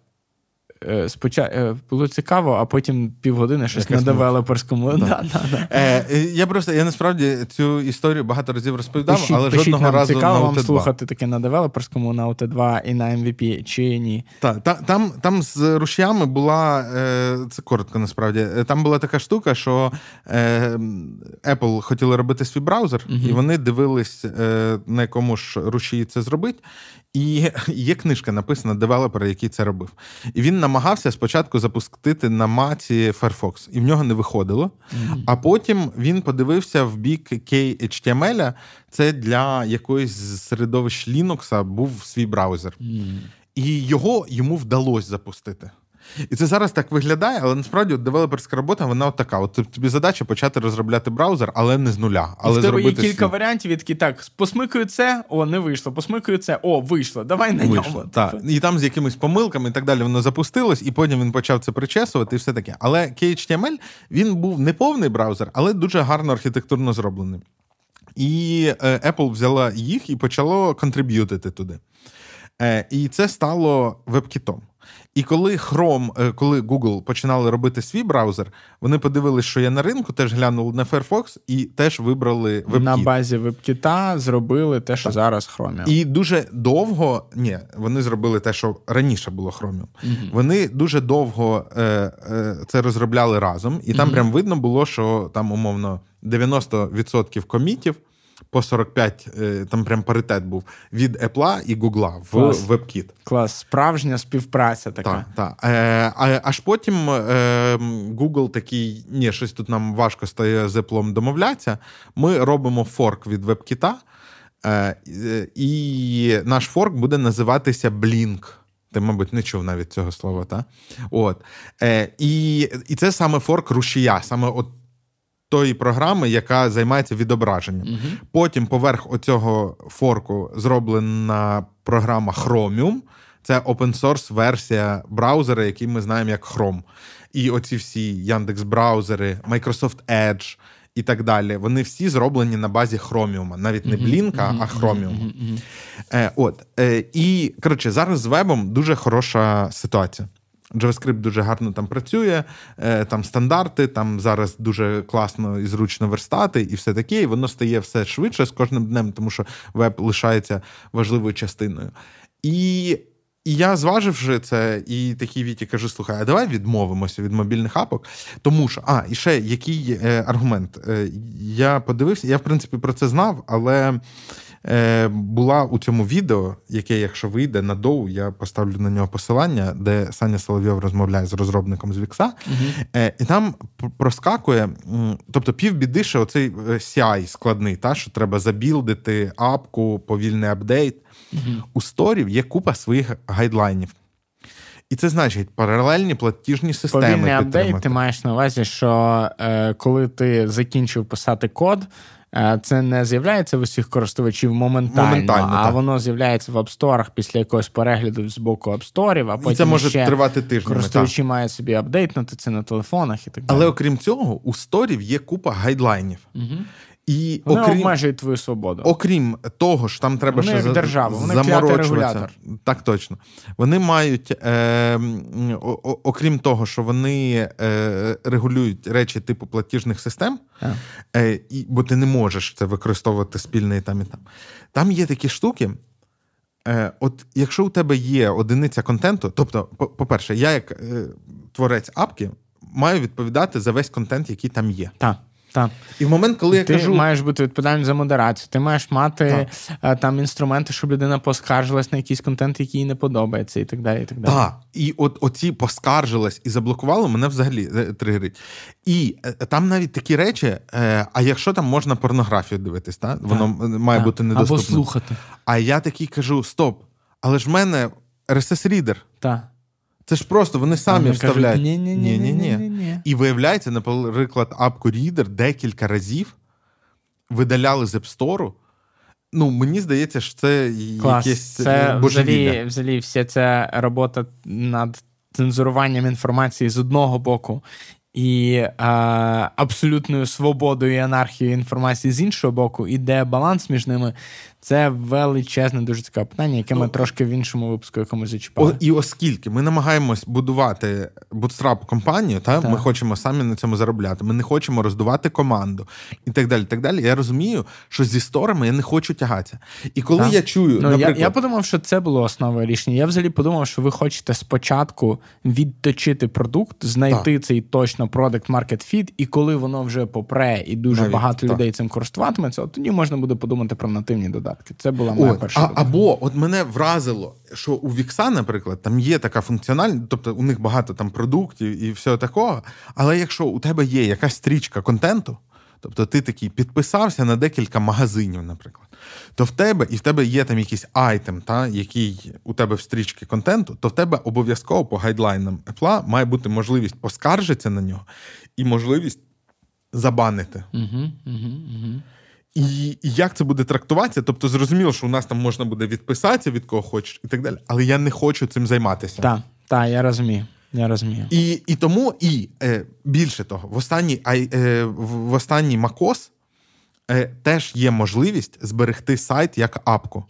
спочатку е, було цікаво, а потім півгодини щось на девелоперському. Да. Да, да, е, Я просто я насправді цю історію багато разів розповідав, пишіть, але пишіть жодного нам, разу цікаво на вам слухати таке на девелоперському, на ОТ2 і на MVP, чи ні. Так, та, там там з рушіями була це коротко, насправді. Там була така штука, що Apple хотіли робити свій браузер, uh і вони дивились, на якому ж рушії це зробить. І є книжка написана девелопера, який це робив. І він намагався спочатку запустити на маці Firefox, і в нього не виходило. Mm-hmm. А потім він подивився в бік KHTML, це для якоїсь середовищ Linux був свій браузер. Mm-hmm. І його йому вдалося запустити. І це зараз так виглядає, але насправді от девелоперська робота, вона от така. От тобі задача почати розробляти браузер, але не з нуля. Але тебе є кілька свій. варіантів, які так, посмикаю це, о, не вийшло, посмикаю це, о, вийшло. Давай на вийшло, ньому. Так. І там з якимись помилками і так далі воно запустилось, і потім він почав це причесувати, і все таке. Але KHTML він був не повний браузер, але дуже гарно архітектурно зроблений. І е, Apple взяла їх і почало контриб'ютити туди. Е, і це стало веб-кітом. І коли Chrome, е, коли Google починали робити свій браузер, вони подивилися, що є на ринку, теж глянули на Firefox і теж вибрали WebKit. на базі WebKit зробили те, що так. зараз Chromium. І дуже довго ні, вони зробили те, що раніше було Chromium. Угу. Вони дуже довго е, е, це розробляли разом, і там угу. прям видно було, що там умовно 90% комітів по 45, е, там прям паритет був від Apple і Google в WebKit. Клас, справжня співпраця така. Так, так. Е, Аж потім е, Google такий, ні, щось тут нам важко стає з Apple домовлятися. Ми робимо форк від WebKit, е, і наш форк буде називатися Blink. Ти, мабуть, не чув навіть цього слова, так? От. Е, І і це саме форк рушія, саме от тої програми, яка займається відображенням. Угу. Потім поверх оцього форку зроблена програма Chromium. Це open source версія браузера, який ми знаємо як Chrome. І оці всі Яндекс браузери, Microsoft Edge і так далі. Вони всі зроблені на базі Chromium. навіть не Блінка, а Chromium. Е, От е, і коротше, зараз з вебом дуже хороша ситуація. JavaScript дуже гарно там працює, е, там стандарти, там зараз дуже класно і зручно верстати, і все таке, і воно стає все швидше з кожним днем, тому що веб лишається важливою частиною. І і я, зваживши це, і такій віті кажу: слухай, а давай відмовимося від мобільних апок. Тому що, а, і ще який е, аргумент? Е, я подивився, я в принципі про це знав, але. Е, була у цьому відео, яке, якщо вийде на доу, я поставлю на нього посилання, де Саня Соловйов розмовляє з розробником з Вікса, угу. і там проскакує, тобто півбіди, що оцей е, CI складний, та, що треба забілдити апку, повільний апдейт. Угу. У сторів є купа своїх гайдлайнів. І це значить паралельні платіжні системи. Повільний апдейт, ти маєш на увазі, що е, коли ти закінчив писати код, е, це не з'являється в усіх користувачів моментально, моментально а так. воно з'являється в App Store після якогось перегляду з боку App Store, а потім і це може ще тривати тижнями. Користувачі мають собі апдейтнути це на телефонах і так далі. Але окрім цього, у сторів є купа гайдлайнів. Угу. І Вони окрім, обмежують твою свободу. Окрім того, що там треба вони ще як держава, вони заморочуватися. Так точно. Вони мають, е, окрім того, що вони е, регулюють речі типу платіжних систем, е, і, бо ти не можеш це використовувати спільний там і там. Там є такі штуки. Е, От якщо у тебе є одиниця контенту, тобто, по-перше, я як е, творець апки маю відповідати за весь контент, який там є. Так. Так. І в момент, коли я ти кажу... маєш бути відповідальним за модерацію, ти маєш мати так. Е, там інструменти, щоб людина поскаржилась на якийсь контент, який їй не подобається, і так далі. І так далі. Так. І от оці поскаржилась і заблокували, мене взагалі е, тригерить. І е, там навіть такі речі: а якщо там можна порнографію дивитись, так? воно має так. бути недоступно. Або слухати. А я такий кажу: стоп, але ж в мене rss рідер Так. Це ж просто вони самі вставляють. Ні, ні. І виявляється, наприклад, апку Reader декілька разів видаляли з App Store. Ну, мені здається, що це Клас. якесь це взагалі, взагалі вся ця робота над цензуруванням інформації з одного боку і е, абсолютною свободою і анархією інформації з іншого боку, і де баланс між ними, це величезне, дуже цікаве питання, яке ми ну, трошки в іншому випуску якомусь зачіпали. О, і оскільки ми намагаємось будувати бутстрап компанію, та так. ми хочемо самі на цьому заробляти. Ми не хочемо роздувати команду і так далі. так далі. Я розумію, що зі сторами я не хочу тягатися. І коли так. я чую, ну, наприклад... я, я подумав, що це було основою рішення. Я взагалі подумав, що ви хочете спочатку відточити продукт, знайти так. цей точно product market fit, і коли воно вже попре, і дуже Навіть, багато людей цим користуватиметься, от тоді можна буде подумати про нативні додатки додатки. Це була моя От, перша. А, Або от мене вразило, що у Вікса, наприклад, там є така функціональність, тобто у них багато там продуктів і всього такого. Але якщо у тебе є якась стрічка контенту, тобто ти такий підписався на декілька магазинів, наприклад, то в тебе і в тебе є там якийсь item, та, який у тебе в стрічці контенту, то в тебе обов'язково по гайдлайнам Apple має бути можливість поскаржитися на нього і можливість забанити. Угу, угу, угу. І як це буде трактуватися? Тобто, зрозуміло, що у нас там можна буде відписатися від кого хочеш і так далі, але я не хочу цим займатися. Так, так, я розумію. Я розумію. І і тому, і е, більше того, в останній е, в останній Макос е, теж є можливість зберегти сайт як апку.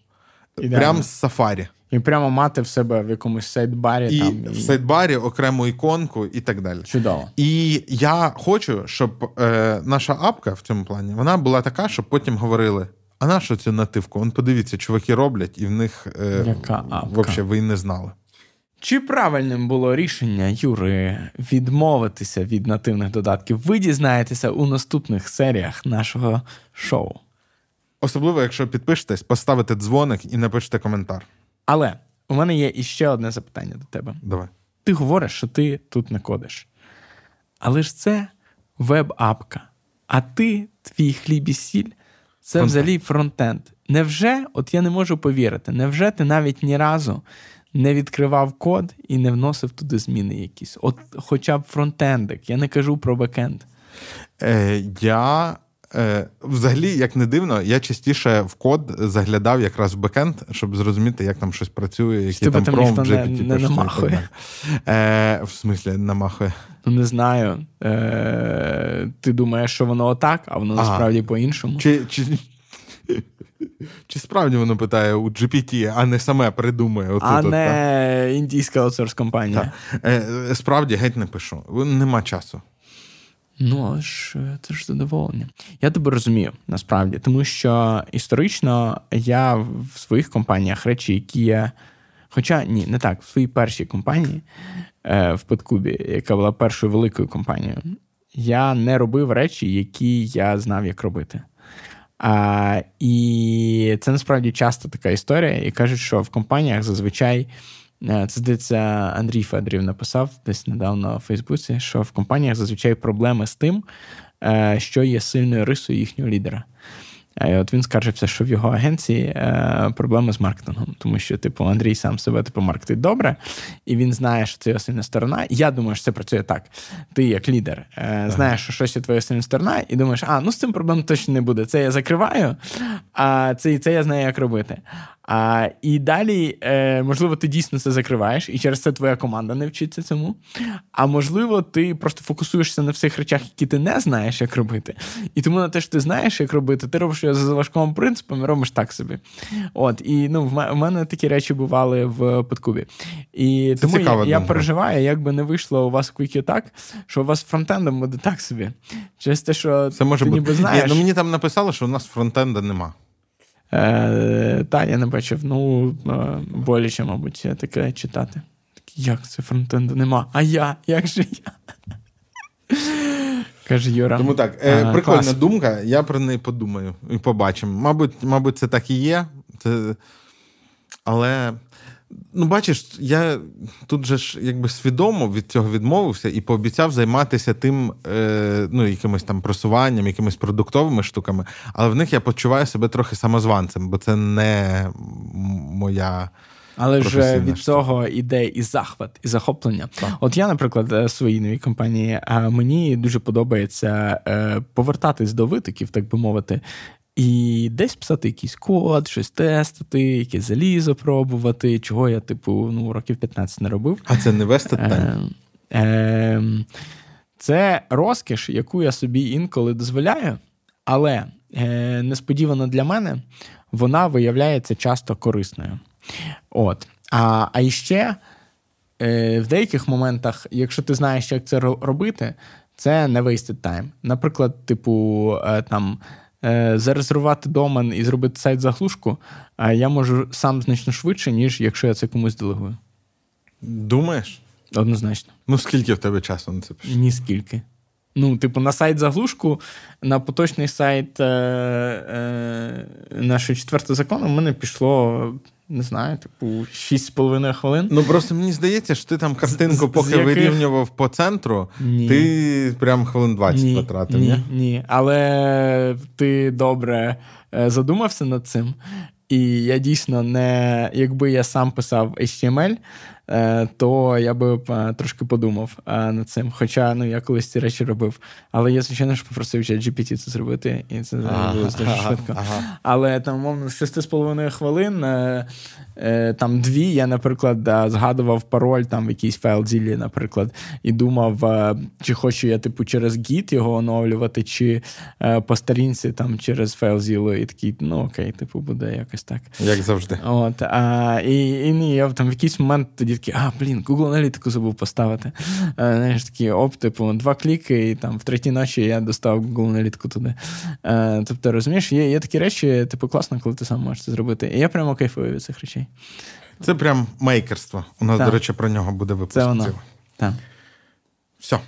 Прямо з Safari. І прямо мати в себе в якомусь сайдбарі. І там, і... в сайдбарі окрему іконку і так далі. Чудово. І я хочу, щоб е, наша апка в цьому плані вона була така, щоб потім говорили: а на що цю нативку? Он подивіться, чуваки роблять, і в них е, Яка апка? Вообще, ви і не знали. Чи правильним було рішення Юри відмовитися від нативних додатків? Ви дізнаєтеся у наступних серіях нашого шоу. Особливо, якщо підпишетесь, поставите дзвоник і напишете коментар. Але у мене є іще одне запитання до тебе. Давай. Ти говориш, що ти тут не кодиш. Але ж це веб-апка. А ти, твій хліб і сіль, це взагалі фронтенд. Невже, от я не можу повірити, невже ти навіть ні разу не відкривав код і не вносив туди зміни якісь? От хоча б фронтендик, я не кажу про бекенд. Е, Я Взагалі, як не дивно, я частіше в код заглядав якраз в бекенд, щоб зрозуміти, як там щось працює, який там пром не, не намахує. Е, В смислі, намахує. Ну, не знаю. Е, Ти думаєш, що воно отак, а воно насправді по-іншому. Чи, чи, чи справді воно питає у GPT, а не саме придумує? Отут, а не так? індійська аутсорс компанія. Е, Справді геть не пишу. Нема часу. Ну, ж це ж задоволення. Я тебе розумію насправді, тому що історично я в своїх компаніях речі, які я. Хоча ні, не так, в своїй першій компанії е, в Петкубі, яка була першою великою компанією, я не робив речі, які я знав, як робити. А, І це насправді часто така історія, і кажуть, що в компаніях зазвичай. Е, це здається, Андрій Федорів написав десь недавно у Фейсбуці, що в компаніях зазвичай проблеми з тим, е, що є сильною рисою їхнього лідера. І от він скаржився, що в його агенції е, проблеми з маркетингом, тому що, типу, Андрій сам себе типу, маркетить добре, і він знає, що це його сильна сторона. Я думаю, що це працює так. Ти, як лідер, е, знаєш, що щось є твоя сильна сторона, і думаєш, а ну з цим проблем точно не буде. Це я закриваю, а це, це я знаю, як робити. А, І далі, е, можливо, ти дійсно це закриваєш, і через це твоя команда не вчиться цьому. А можливо, ти просто фокусуєшся на всіх речах, які ти не знаєш, як робити. І тому на те, що ти знаєш, як робити, ти робиш його за залишковим принципом і робиш так собі. От, І ну, в мене такі речі бували в подкубі. І це тому я, я переживаю, як би не вийшло у вас в Quick так, що у вас фронтендом буде так собі. Через те, що це може ти бути. ніби знаєш. Ні, ну Мені там написали, що у нас фронтенда нема. Е, Та, я не бачив, ну, е, боляче, мабуть, таке читати. Як це фронтенду нема? А я? Як же я? Каже Юра. Тому так, е, а, прикольна клас. думка, я про неї подумаю і побачимо. Мабуть, мабуть, це так і є. Це... Але Ну, бачиш, я тут же ж якби свідомо від цього відмовився і пообіцяв займатися тим, е, ну, якимось там просуванням, якимись продуктовими штуками, але в них я почуваю себе трохи самозванцем, бо це не моя. Але ж від цього іде і захват, і захоплення. Так. От я, наприклад, в своїй новій компанії, мені дуже подобається е, повертатись до витоків, так би мовити, і десь писати якийсь код, щось тестити, якесь залізо пробувати, чого я, типу, ну, років 15 не робив. А це не вести е, е, Це розкіш, яку я собі інколи дозволяю, але е, несподівано для мене вона виявляється часто корисною. От. А а іще е, в деяких моментах, якщо ти знаєш, як це робити, це не wasted time. Наприклад, типу, е, там. Е, зарезервувати домен і зробити сайт заглушку, а я можу сам значно швидше, ніж якщо я це комусь делегую. Думаєш? Однозначно. Ну, скільки в тебе часу на це пішло? Ніскільки. Ну, типу, на сайт заглушку, на поточний сайт е, е, нашого четвертого закону в мене пішло не знаю, типу, 6,5 хвилин. Ну просто мені здається, що ти там картинку, поки яких... вирівнював по центру, ні. ти прям хвилин 20 ні, потратив. Ні, ні, ні. Але ти добре е, задумався над цим. І я дійсно не, якби я сам писав HTML, то я би е, трошки подумав е, над цим. Хоча ну, я колись ці речі робив. Але я, звичайно ж, попросив GPT це зробити, і це ага, було дуже ага, швидко. Ага. Але там, умовно, з 6,5 хвилин, там дві, я, наприклад, згадував пароль там в якийсь файл ділі, наприклад, і думав, чи хочу я, типу, через Git його оновлювати, чи по старінці там через файл зіло, і такий, ну окей, типу, буде якось так. Як завжди. От, а, І і ні, я там в якийсь момент тоді такий, а, блін, Google аналітику забув поставити. А, е, знаєш, такі, оп, типу, два кліки, і там в третій ночі я достав Google аналітику туди. А, е, тобто, розумієш, є є такі речі, типу, класно, коли ти сам можеш це зробити. І я прямо кайфую від цих речей. Це прям мейкерство. У нас, так. до речі, про нього буде випуск. Це воно. Так. Все.